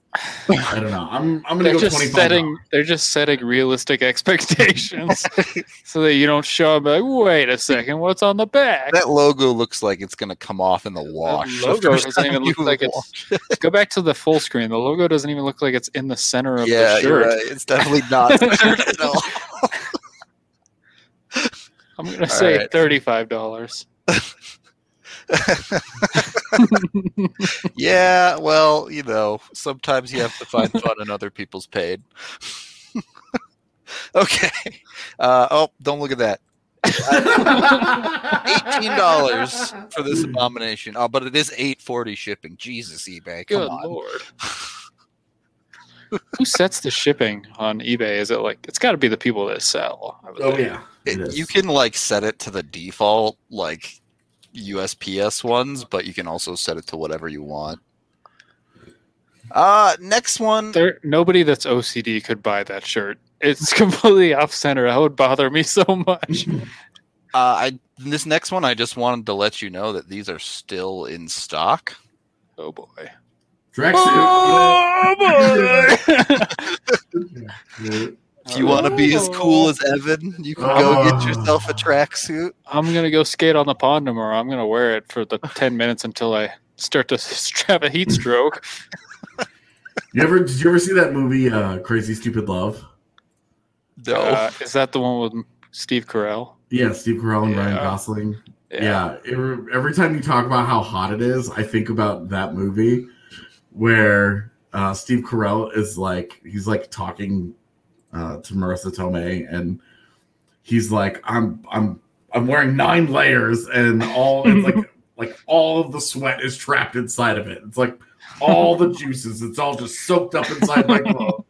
S3: I don't know. I'm. I'm gonna
S2: they're
S3: go
S2: just
S3: twenty
S2: setting they're just setting realistic expectations so that you don't show up like, wait a second, what's on the back?
S1: that logo looks like it's gonna come off in the wash.
S2: logo
S1: the first
S2: doesn't even look
S1: you
S2: like it's-
S1: wash it.
S2: Go back to the full screen. The logo doesn't even look like it's in the center of
S1: yeah,
S2: the
S1: you're
S2: shirt.
S1: right. It's definitely not centered at all.
S2: I'm gonna say
S1: right.
S2: thirty-five dollars.
S1: yeah, well, you know, sometimes you have to find fun in other people's pain. okay. Uh, oh, don't look at that. Eighteen dollars for this abomination. Oh, but it is eight forty shipping. Jesus, eBay, come
S2: Good
S1: on.
S2: lord. Who sets the shipping on eBay? Is it like it's got to be the people that sell?
S3: Oh
S2: think.
S3: yeah. it
S1: It-
S3: is.
S1: you can like set it to the default like USPS ones, but you can also set it to whatever you want. Uh next one.
S2: There, nobody that's OCD could buy that shirt. It's completely off center. That would bother me so much.
S1: Uh, I this next one, I just wanted to let you know that these are still in stock.
S2: Oh boy.
S3: Tracksuit.
S1: If you want to be as cool as Evan, you can go get yourself a tracksuit.
S2: I'm gonna go skate on the pond tomorrow. I'm gonna wear it for the ten minutes until I start to have a heat stroke.
S3: You ever did you ever see that movie uh, Crazy Stupid Love?
S1: No,
S2: Uh, is that the one with Steve Carell?
S3: Yeah, Steve Carell and Ryan Gosling. Yeah, every, every time you talk about how hot it is, I think about that movie where uh, Steve Carell is like he's like talking uh, to Marisa Tomei, and he's like, "I'm I'm I'm wearing nine layers, and all it's like like all of the sweat is trapped inside of it. It's like all the juices. It's all just soaked up inside my clothes."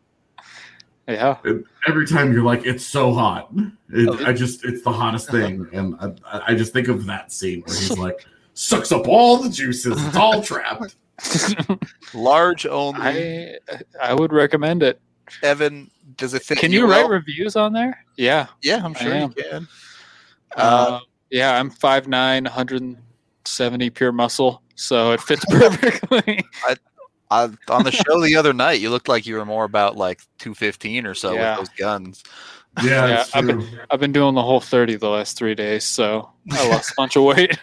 S2: Yeah.
S3: And every time you're like, it's so hot. It, I just, it's the hottest thing, and I, I just think of that scene where he's like, sucks up all the juices. It's all trapped.
S1: large only.
S2: I I would recommend it.
S1: Evan, does it fit?
S2: Can you write
S1: well?
S2: reviews on there? Yeah.
S1: Yeah, I'm sure you can. Uh,
S2: Uh, yeah, I'm 5'9", 170 pure muscle, so it fits perfectly.
S1: I, on the show the other night, you looked like you were more about like 215 or so
S2: Yeah.
S1: with those guns.
S3: Yeah,
S2: Yeah, I've
S3: true.
S2: I've been doing the whole 30 the last three days, so I lost a bunch of weight.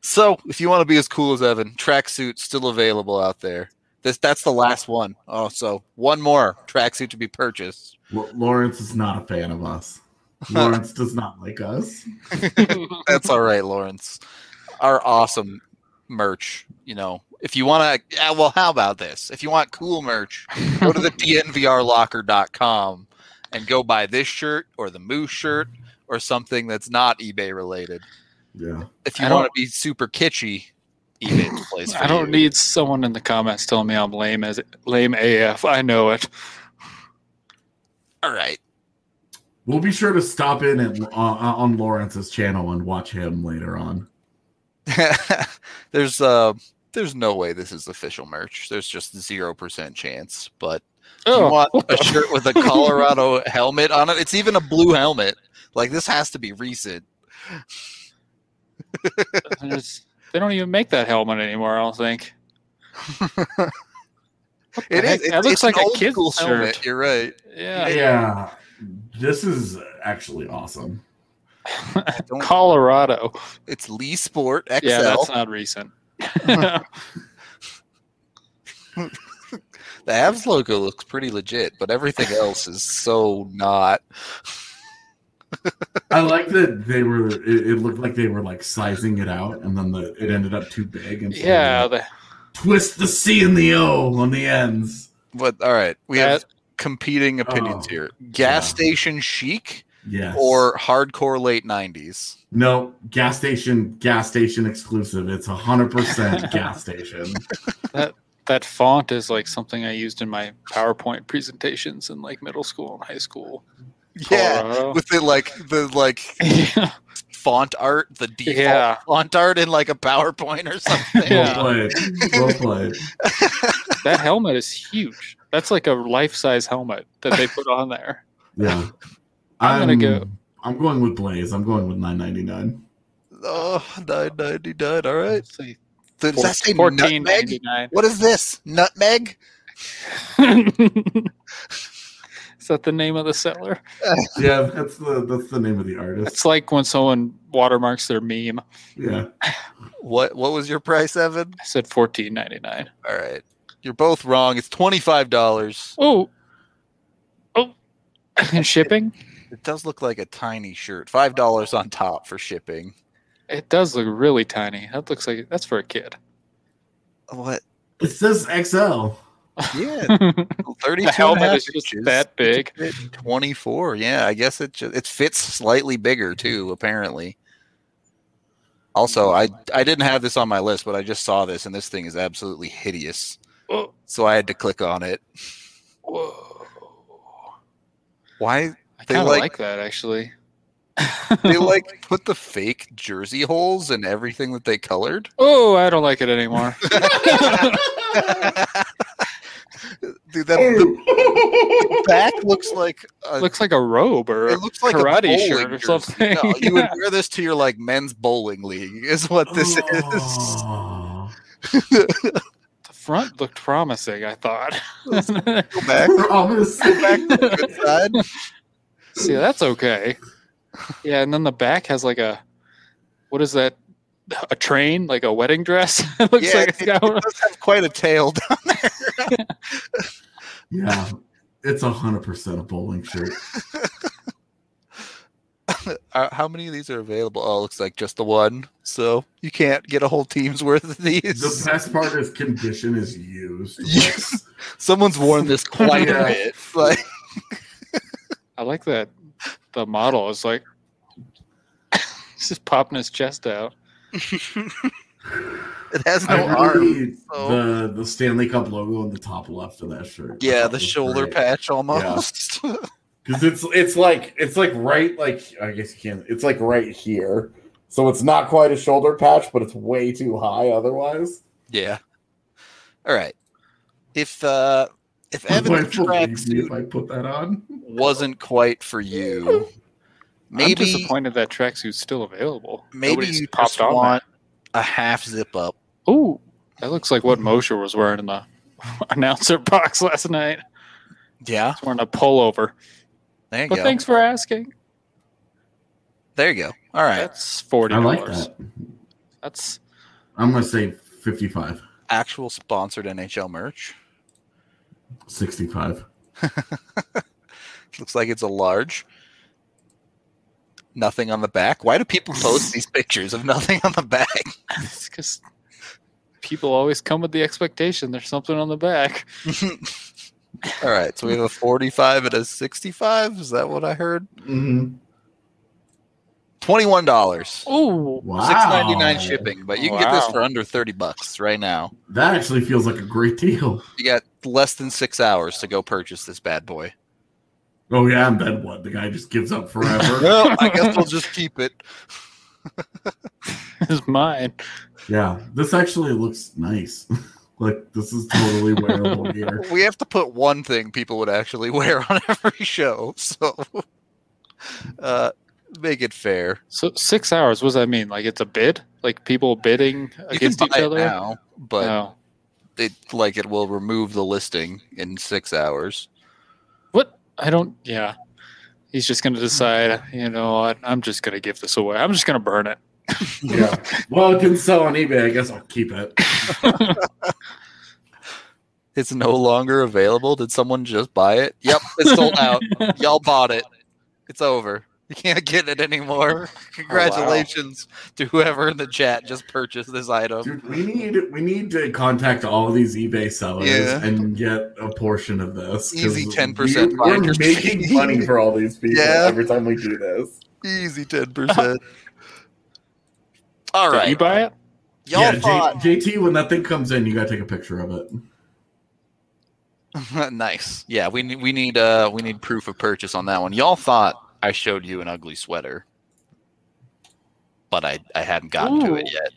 S1: So, if you want to be as cool as Evan, tracksuit still available out there. This that's the last one. Oh, so one more tracksuit to be purchased.
S3: L- Lawrence is not a fan of us. Lawrence does not like us.
S1: That's all right, Lawrence. Our awesome merch. You know, if you want to, yeah, well, how about this? If you want cool merch, go to the dnvrlocker.com and go buy this shirt or the moose shirt or something that's not eBay related.
S3: Yeah.
S1: If you want to be super kitschy, eBay's the place for
S2: I don't
S1: you.
S2: need someone in the comments telling me I'm lame as lame AF. I know it.
S1: All right.
S3: We'll be sure to stop in at, uh, on Lawrence's channel and watch him later on.
S1: there's uh there's no way this is official merch. There's just zero percent chance. But
S2: Oh,
S1: you want a shirt with a Colorado helmet on it, it's even a blue helmet. Like this has to be recent.
S2: There's- they don't even make that helmet anymore. I don't think.
S1: It is.
S2: It heck?
S1: is.
S2: That
S1: It's,
S2: looks like a
S1: old
S2: kid's shirt.
S1: helmet. You're right.
S2: Yeah.
S3: Yeah. This is actually awesome.
S2: Colorado.
S1: It's Lee Sport XL.
S2: Yeah, that's not recent.
S1: the Avs logo looks pretty legit, but everything else is so not.
S3: I like that they were. It, it looked like they were like sizing it out, and then the it ended up too big. And so
S2: yeah,
S3: like,
S2: the,
S3: twist the C and the O on the ends.
S1: But all right, we have competing opinions
S3: Oh,
S1: here: gas
S3: yeah.
S1: station chic
S3: Yes.
S1: or hardcore late '90s.
S3: no gas station. Gas station exclusive. It's a hundred percent gas station.
S2: That that font is like something I used in my PowerPoint presentations in like middle school and high school.
S1: Yeah,
S2: Colorado.
S1: with the like the like
S2: yeah.
S1: font art, the default
S2: Yeah.
S1: font art in like a PowerPoint or something.
S2: Yeah.
S3: Well played. Well played.
S2: That helmet is huge. That's like a life size helmet that they put on there.
S3: Yeah.
S2: I'm gonna go-
S3: I'm going with Blaze. I'm going with 999.
S1: Oh, nine ninety nine. All right.
S2: Let's see.
S1: Does that say
S2: Fourteen
S1: nutmeg?
S2: ninety nine.
S1: What is this? Nutmeg?
S2: Is that the name of the seller?
S3: Yeah, that's the that's the name of the artist.
S2: It's like when someone watermarks their meme.
S3: Yeah.
S1: What What was your price, Evan?
S2: I said fourteen ninety nine.
S1: All right, you're both wrong. It's twenty five dollars.
S2: Oh, oh, and shipping.
S1: It does look like a tiny shirt. Five dollars on top for shipping.
S2: It does look really tiny. That looks like that's for a kid.
S1: What?
S3: It says XL.
S1: Yeah, thirty
S2: the helmet is just that big.
S1: Twenty four. Yeah, I guess it just, it fits slightly bigger too. Apparently. Also, I I didn't have this on my list, but I just saw this, and this thing is absolutely hideous.
S2: Oh,
S1: So I had to click on it.
S2: whoa.
S1: Why
S2: I
S1: They
S2: kind of
S1: like-
S2: like, that actually.
S1: they like put the fake jersey holes in everything that they colored?
S2: Oh, I don't like it anymore.
S1: Dude, that the back looks like a,
S2: looks like a robe or
S1: it looks like a
S2: karate
S1: bowling
S2: shirt or something.
S1: No, you would wear this to your like men's bowling league. Is what this is.
S3: Oh.
S2: The front looked promising. I thought.
S1: Go back.
S3: Promise.
S1: Go back to the good side.
S2: See, that's okay. Yeah, and then the back has like a what is that? A train, like a wedding dress. it looks
S1: Yeah,
S2: like
S1: it,
S2: it's got
S1: it does have quite a tail down there.
S3: Yeah. It's a hundred percent a bowling shirt.
S1: Uh, how many of these are available? Oh, it looks like just the one. So you can't get a whole team's worth of these.
S3: The best part is condition is used.
S1: Yes. Someone's worn this quite
S3: Yeah.
S1: a bit. Like,
S2: I like that. The model is like he's just popping his chest out.
S1: it has
S3: I
S1: no arm. so-
S3: the the Stanley Cup logo on the top left of that shirt.
S1: Yeah, the shoulder patch almost.
S3: Because it's it's like it's like right like I guess you can't. It's like right here. So it's not quite a shoulder patch, but it's way too high otherwise.
S1: yeah. All right. If uh if
S3: Would
S1: Evan's
S3: I believe me
S1: tracksuit
S3: if I put that on.
S1: wasn't quite for you,
S2: I'm
S1: maybe
S2: disappointed that tracksuit's still available.
S1: maybe
S2: Nobody's
S1: you
S2: popped
S1: just
S2: on
S1: want a half zip up.
S2: that. Ooh, that looks like what Moser was wearing in the announcer box last night.
S1: Yeah,
S2: He's wearing a pullover.
S1: there you
S2: But
S1: go.
S2: thanks for asking.
S1: There you go. All right.
S2: That's forty
S3: I like that.
S2: That's
S3: I'm gonna say 55,
S1: Actual sponsored NHL merch.
S3: 65.
S1: Looks like it's a large. Nothing on the back. Why do people post these pictures of nothing on the back?
S2: It's because people always come with the expectation there's something on the back.
S1: All right, so we have a 45 and a 65. Is that what I heard?
S3: Mm-hmm.
S1: Twenty-one dollars.
S2: Oh,
S3: Wow.
S1: Six ninety nine shipping, but you can get this for under thirty bucks right now.
S3: That actually feels like a great deal.
S1: You got less than six hours to go purchase this bad boy.
S3: Oh yeah, and then what? The guy just gives up forever.
S1: Well, I guess we'll just keep it.
S2: It's mine.
S3: yeah, this actually looks nice. like this is totally wearable gear.
S1: We have to put one thing people would actually wear on every show, so uh, make it fair.
S2: So six hours. What does that mean? Like it's a bid? Like people bidding
S1: You can
S2: against
S1: buy
S2: each
S1: it
S2: other?
S1: now, but
S2: Oh.
S1: it like it will remove the listing in six hours.
S2: What? I don't. Yeah. He's just going to decide, you know, what? I'm just going to give this away. I'm just going to burn it.
S3: Yeah. Well, it can sell on eBay. I guess I'll keep it.
S1: It's no longer available. Did someone just buy it? Yep, it's sold out. Y'all bought it. It's over. You can't get it anymore. Congratulations to whoever in the chat just purchased this item.
S3: Dude, we need we need to contact all of these eBay sellers
S1: Yeah.
S3: and get a portion of this.
S1: Easy 10%
S3: we- We're making money for all these people
S1: Yeah.
S3: every time we do this.
S1: Easy ten percent. all right, Did
S2: you buy it?
S1: y'all
S3: yeah, J- JT, when that thing comes in, you gotta take a picture of it.
S1: nice. Yeah, we need we need uh we need proof of purchase on that one. Y'all thought I showed you an ugly sweater, but I I hadn't gotten to it yet.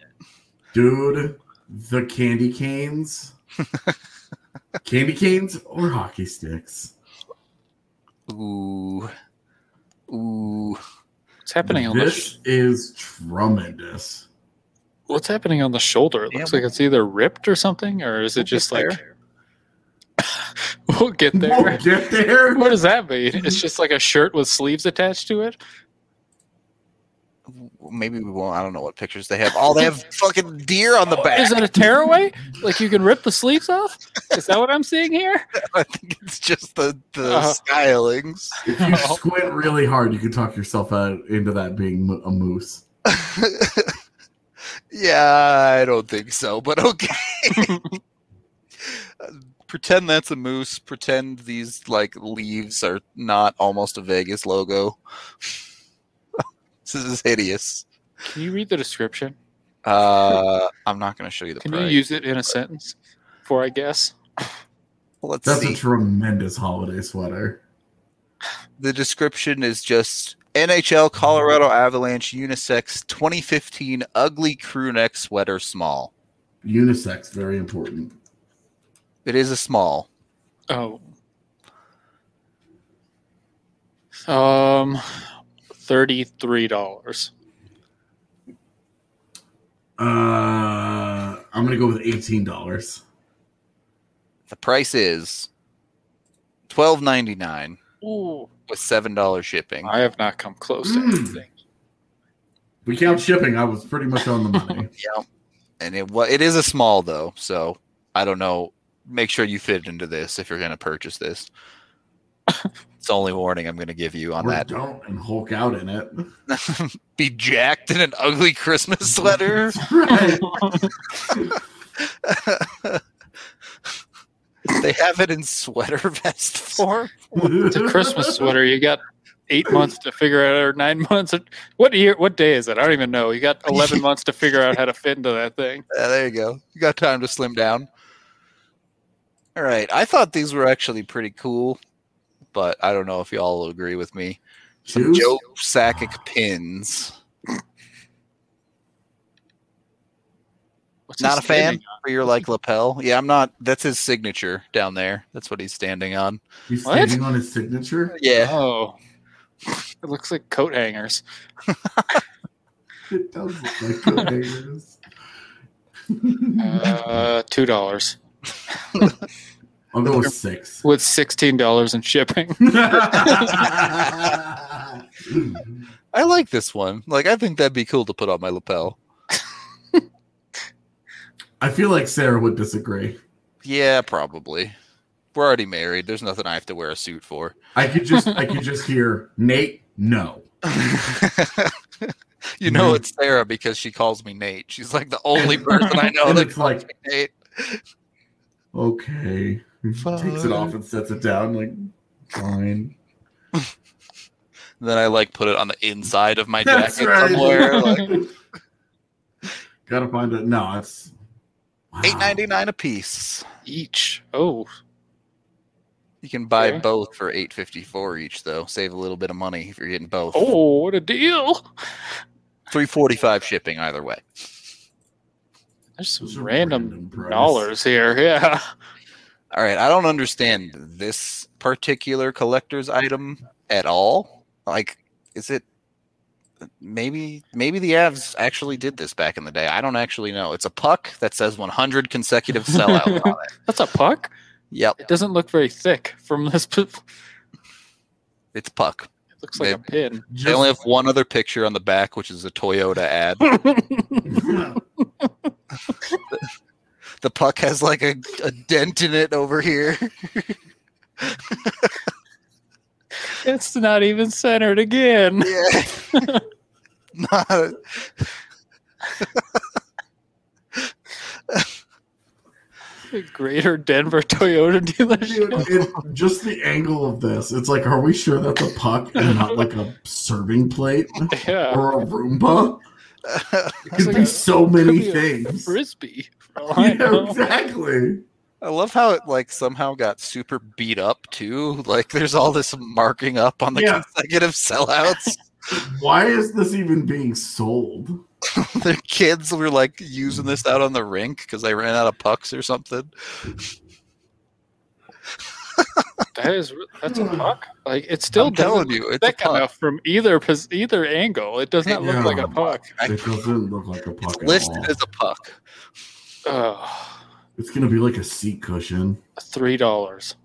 S3: Dude, the candy canes. candy canes or hockey sticks?
S1: Ooh, ooh.
S2: What's happening on the
S3: this
S2: sh-
S3: is tremendous.
S2: What's happening on the shoulder? It
S1: Yeah,
S2: looks like it's either ripped or something, or is it just like we'll get there?
S3: We'll get there.
S2: What does that mean? It's just like a shirt with sleeves attached to it.
S1: Maybe we won't. I don't know what pictures they have. Oh, they have fucking deer on the back.
S2: Is that a tearaway? Like you can rip the sleeves off? Is that what I'm seeing here?
S1: I think it's just the the
S2: Uh-huh.
S1: stylings.
S3: If you squint really hard, you can talk yourself out into that being a moose.
S1: yeah, I don't think so, but okay. Pretend that's a moose. Pretend these like leaves are not almost a Vegas logo. this is hideous.
S2: Can you read the description?
S1: Uh, I'm not going to show you the
S2: Can
S1: price.
S2: you use it in a sentence For I guess?
S1: Let's
S3: That's
S1: see.
S3: a tremendous holiday sweater.
S1: the description is just NHL Colorado Avalanche unisex 2015 ugly crew neck sweater small.
S3: Unisex, very important.
S1: It is a small.
S2: Oh. Um thirty-three dollars.
S3: Uh, I'm gonna go with eighteen dollars.
S1: The price is twelve ninety nine
S2: Ooh.
S1: with seven dollars shipping.
S2: I have not come close to
S3: Mm.
S2: anything.
S3: We count shipping. I was pretty much on the money.
S1: Yeah, and it wa it is a small though, so I don't know. Make sure you fit into this if you're going to purchase this. it's the only warning I'm going to give you on
S3: or
S1: that.
S3: don't and Hulk out in it.
S1: Be jacked in an ugly Christmas sweater. they have it in sweater vest form.
S2: It's a Christmas sweater. You got eight months to figure out, or nine months. What year? What day is it? I don't even know. You got eleven months to figure out how to fit into that thing.
S1: Yeah, there you go. You got time to slim down. All right. I thought these were actually pretty cool, but I don't know if y'all agree with me. Some
S3: Shoes?
S1: Joe Sakic pins.
S2: What's
S1: Not a fan
S2: standing
S1: for your like lapel. Yeah, I'm not. That's his signature down there. That's what he's standing on.
S3: He's
S2: What?
S3: standing on his signature.
S1: Yeah.
S2: Oh, it looks like coat hangers.
S3: It does look like coat hangers.
S2: Uh, two dollars
S3: I'll go with six.
S2: with sixteen dollars in shipping.
S1: I like this one. Like, I think that'd be cool to put on my lapel.
S3: I feel like Sarah would disagree.
S1: Yeah, probably. We're already married. There's nothing I have to wear a suit for.
S3: I could just I could just hear Nate. No.
S1: you know it's Sarah because she calls me Nate. She's like the only person I know
S3: And
S1: that calls
S3: like-
S1: me Nate.
S3: Okay. Takes it off and sets it down. Like fine.
S1: then I like put it on the inside of my
S3: That's
S1: jacket
S3: right.
S1: somewhere. Like
S3: Gotta find it. No, it's wow.
S1: eight ninety nine a piece.
S2: Each. Oh,
S1: You can buy
S2: Okay.
S1: both for eight fifty four each, though. Save a little bit of money if you're getting both.
S2: oh, what a deal!
S1: Three forty five shipping either way.
S2: There's some random,
S3: random
S2: dollars here. Yeah.
S1: All right, I don't understand this particular collector's item at all. Like, is it maybe maybe the Avs actually did this back in the day? I don't actually know. It's a puck that says 100 consecutive sellout on it.
S2: That's a puck.
S1: Yep,
S2: It doesn't look very thick from this. p-
S1: it's puck.
S2: It looks like a pin.
S1: They only have one other picture on the back, which is a Toyota ad. The puck has like a, a dent in it over here.
S2: it's not even centered again.
S1: Yeah. Not,
S2: Greater Denver Toyota dealership.
S3: Dude, it, just the angle of this. It's like, are we sure that's a puck and not like a serving plate
S2: Yeah.
S3: or a Roomba? It could
S2: like
S3: be
S2: a-
S3: so
S2: could
S3: many
S2: be a
S3: things.
S2: Frisbee. for all
S3: Yeah,
S2: know.
S3: exactly.
S1: I love how it like somehow got super beat up too. Like there's all this marking up on the
S3: Yeah.
S1: consecutive sellouts.
S3: Why is this even being sold?
S1: Their kids were like using this out on the rink because they ran out of pucks or something.
S2: That is that's a puck. Like it still
S1: I'm telling
S2: doesn't
S1: you, it's a
S2: thick
S1: puck.
S2: enough from either pos- either angle. It does not look
S3: Yeah.
S2: like a puck.
S3: It doesn't look like a puck
S1: It's
S3: at
S1: listed
S3: all.
S1: as a puck.
S2: Ugh.
S3: It's gonna be like a seat cushion.
S2: Three dollars.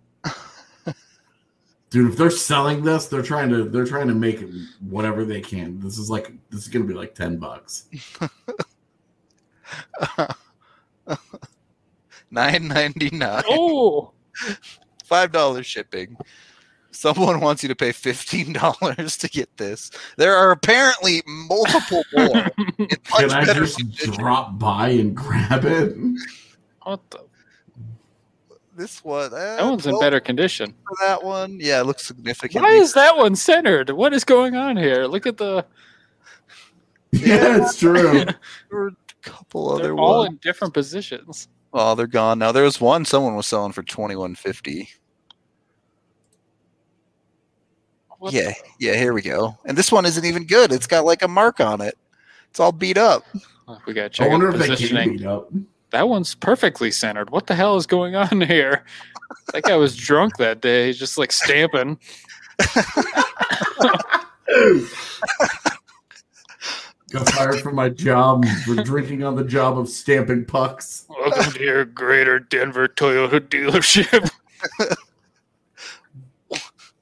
S3: Dude, if they're selling this, they're trying to they're trying to make whatever they can. This is like this is gonna be like ten bucks.
S1: Nine ninety nine.
S2: Oh,
S1: Five dollars shipping. Someone wants you to pay fifteen dollars to get this. There are apparently multiple more.
S3: Can I just
S1: condition.
S3: drop by and grab it?
S2: what the?
S1: This one. Uh,
S2: That one's in better condition.
S1: for that one. Yeah, it looks significant.
S2: Why is that one centered? What is going on here? Look at the.
S3: Yeah, it's true.
S1: There were a couple other
S2: They're all
S1: ones.
S2: in different positions.
S1: Oh, they're gone now. There was one someone was selling for twenty one fifty.
S2: What
S1: Yeah, yeah. Here we go. And this one isn't even good. It's got like a mark on it. It's all beat up.
S2: We gotta
S3: I
S2: check out
S3: wonder if they can
S2: positioning.
S3: beat up.
S2: That one's perfectly centered. What the hell is going on here? That guy was drunk that day, He's just like stamping.
S3: Got fired from my job for drinking on the job of stamping pucks.
S2: Welcome to your Greater Denver Toyota dealership.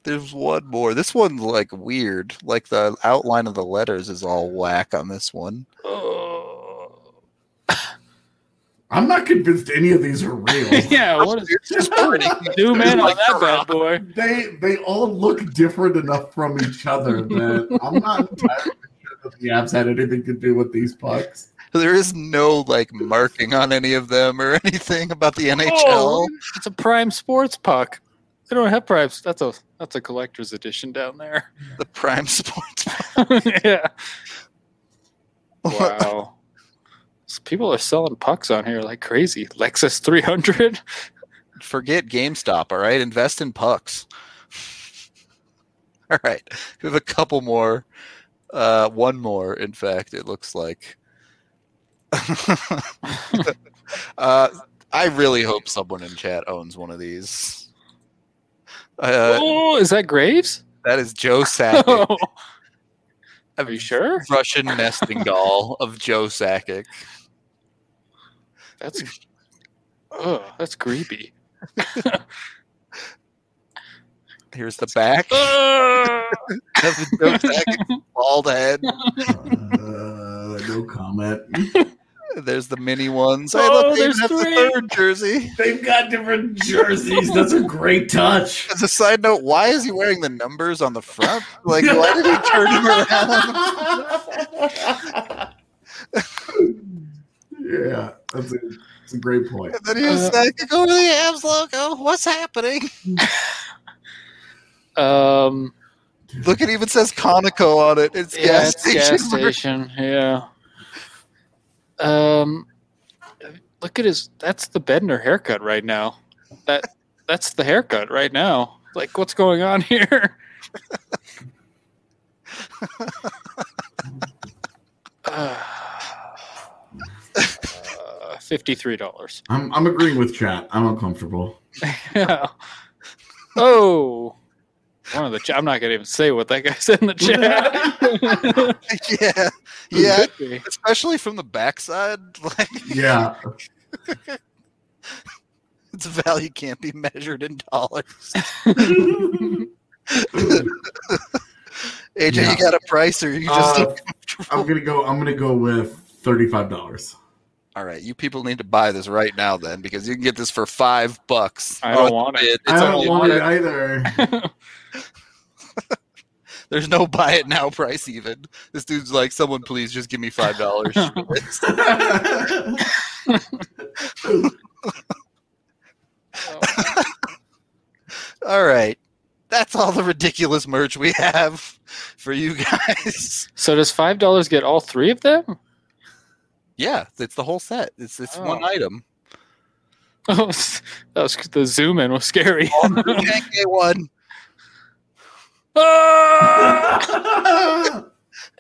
S1: There's one more. This one's like weird. Like the outline of the letters is all whack on this one.
S2: Oh.
S3: I'm not convinced any of these are real.
S2: yeah, what is
S1: It's just pretty.
S2: zoom in on that bad boy?
S3: They they all look different enough from each other that I'm not entirely sure that the Avs had anything to do with these pucks.
S1: There is no like marking on any of them or anything about the NHL.
S2: Oh, it's a prime sports puck. They don't have primes. That's a that's a collector's edition down there.
S1: The Prime Sports.
S2: yeah. Wow. People are selling pucks on here like crazy. Lexus 300.
S1: Forget GameStop. All right, invest in pucks. All right, we have a couple more. Uh, one more, in fact. It looks like. uh, I really hope someone in chat owns one of these. Uh,
S2: oh, is that Graves?
S1: that is Joe Sakic,
S2: Oh, are you sure?
S1: Russian nesting doll of Joe Sakic.
S2: That's oh, that's creepy.
S1: Here's the back of the bald head.
S3: Uh, no comment.
S1: There's the mini ones.
S2: Oh,
S1: look, they even
S2: there's
S1: have the
S2: three.
S1: third jersey.
S3: They've got different jerseys. That's a great touch.
S1: As a side note, why is he wearing the numbers on the front? Like, why did he turn him around?
S3: yeah, that's a, that's a great point.
S1: And then he was
S2: Uh,
S1: like, go to the Avs logo. What's happening?
S2: Um,
S1: Look, it even says Conoco on it. It's
S2: Yeah,
S1: gas
S2: it's
S1: station.
S2: gas station. Yeah. Um, look at his. That's the Bednar haircut right now. That that's the haircut right now. Like, what's going on here? Uh, uh, Fifty-three dollars.
S3: I'm I'm agreeing with chat. I'm uncomfortable.
S2: Yeah. Oh. One of the. Ch- I'm not gonna even say what that guy said in the chat.
S1: yeah, yeah. Especially from the backside, like
S3: Yeah.
S1: its value can't be measured in dollars. AJ,
S3: Yeah.
S1: you got a price, or you just
S3: Uh, I'm gonna go. I'm gonna go with thirty-five dollars.
S1: All right, you people need to buy this right now, then, because you can get this for five bucks.
S2: I don't
S1: it's
S2: want it.
S1: bid. It's
S3: I don't want it either.
S1: There's no buy it now price even. This dude's like, someone please just give me five dollars. all right, that's all the ridiculous merch we have for you guys.
S2: so does five dollars get all three of them?
S1: Yeah, it's the whole set. It's it's one
S2: Oh.
S1: item.
S2: Oh, that was the zoom in was scary.
S1: Tank Day one,
S2: Ah!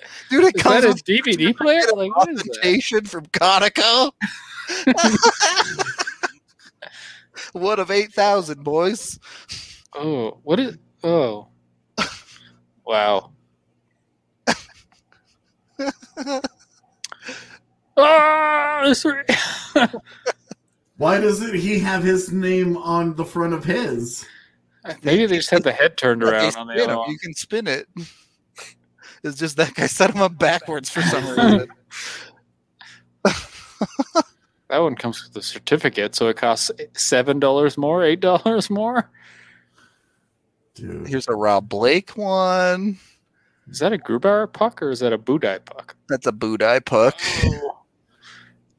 S1: dude. It
S2: Is
S1: comes
S2: that a DVD player? Like, what is that?
S1: from Conoco. One of eight thousand boys.
S2: Oh, what is? Oh, wow. This re-
S3: Why doesn't he have his name on the front of his?
S2: Maybe they just had the head turned around on the
S1: spin
S2: other
S1: 'em.
S2: one.
S1: You can spin it. It's just that guy set him up backwards for some reason.
S2: That one comes with a certificate, so it costs seven dollars more, eight dollars more.
S3: Dude.
S1: Here's a Rob Blake one.
S2: Is that a Grubauer puck or is that a Budaj puck?
S1: That's a Budaj puck.
S2: Oh,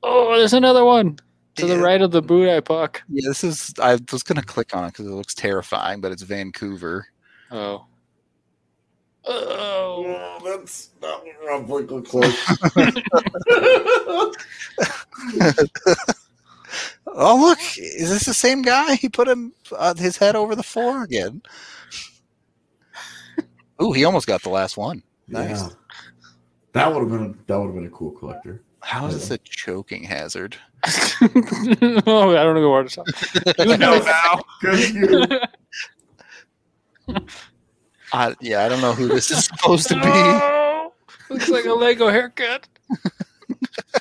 S2: oh there's another one to the right of the Budaj puck.
S1: Yeah, this is. I was gonna click on it because it looks terrifying, but it's Vancouver.
S2: Oh. Oh.
S3: Oh, that's not what Rob Blake looks like.
S1: Oh look, is this the same guy? He put him uh, his head over the floor again. Ooh, he almost got the last one. Nice.
S3: Yeah. That would have been a, that would have been a cool collector.
S1: How is this a choking hazard?
S2: oh, I don't know where to stop. You know now.
S3: You.
S1: I, yeah, I don't know who this is supposed to be.
S2: Oh, looks like a Lego haircut.
S1: I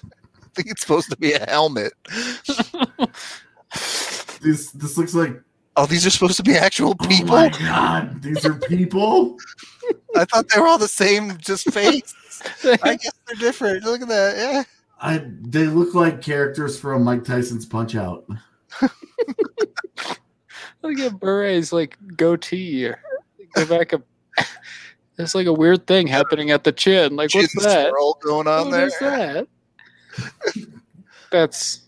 S1: think it's supposed to be a helmet.
S3: This this looks like
S1: Oh, these are supposed to be actual people.
S3: oh my god, these are people.
S1: I thought they were all the same, just face. I guess they're different. Look at that. Yeah.
S3: I they look like characters from Mike Tyson's Punch Out.
S2: Oh, look at Bure's like goatee. Go back up. There's like a weird thing happening at the chin. Like, what's
S1: Chin
S2: that?
S1: swirl going on
S2: What
S1: there.
S2: is that? That's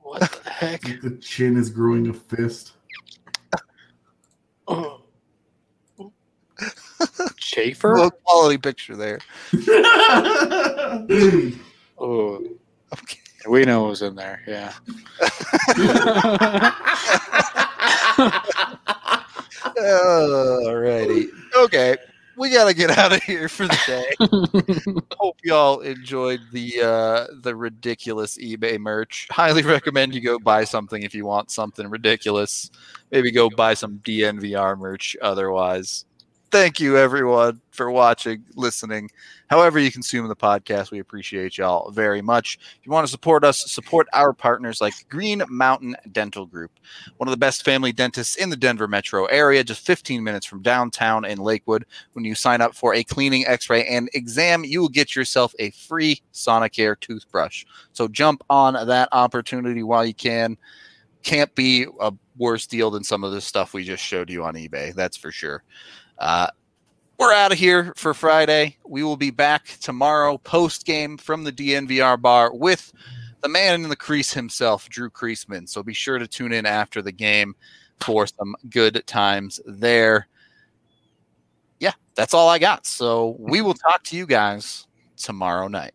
S2: what the heck?
S3: The chin is growing a fist.
S2: Oh. Schaefer?
S1: Low quality picture there.
S2: Oh,
S1: Okay.
S2: we know it was in there. Yeah.
S1: Alrighty. Okay. We gotta get out of here for the day. Hope y'all enjoyed the uh the ridiculous eBay merch. Highly recommend you go buy something if you want something ridiculous. Maybe go buy some DNVR merch otherwise. Thank you everyone for watching, listening. However you consume the podcast, we appreciate y'all very much. If you want to support us, support our partners like Green Mountain Dental Group one of the best family dentists in the Denver metro area, just 15 minutes from downtown in Lakewood. When you sign up for a cleaning, x ray, and exam, you will get yourself a free Sonicare toothbrush. So jump on that opportunity while you can. Can't be a worse deal than some of the stuff we just showed you on eBay, that's for sure. Uh, we're out of here for Friday. We will be back tomorrow post game from the DNVR bar with the man in the crease himself, Drew Creasman. So be sure to tune in after the game for some good times there. Yeah, that's all I got. So we will talk to you guys tomorrow night.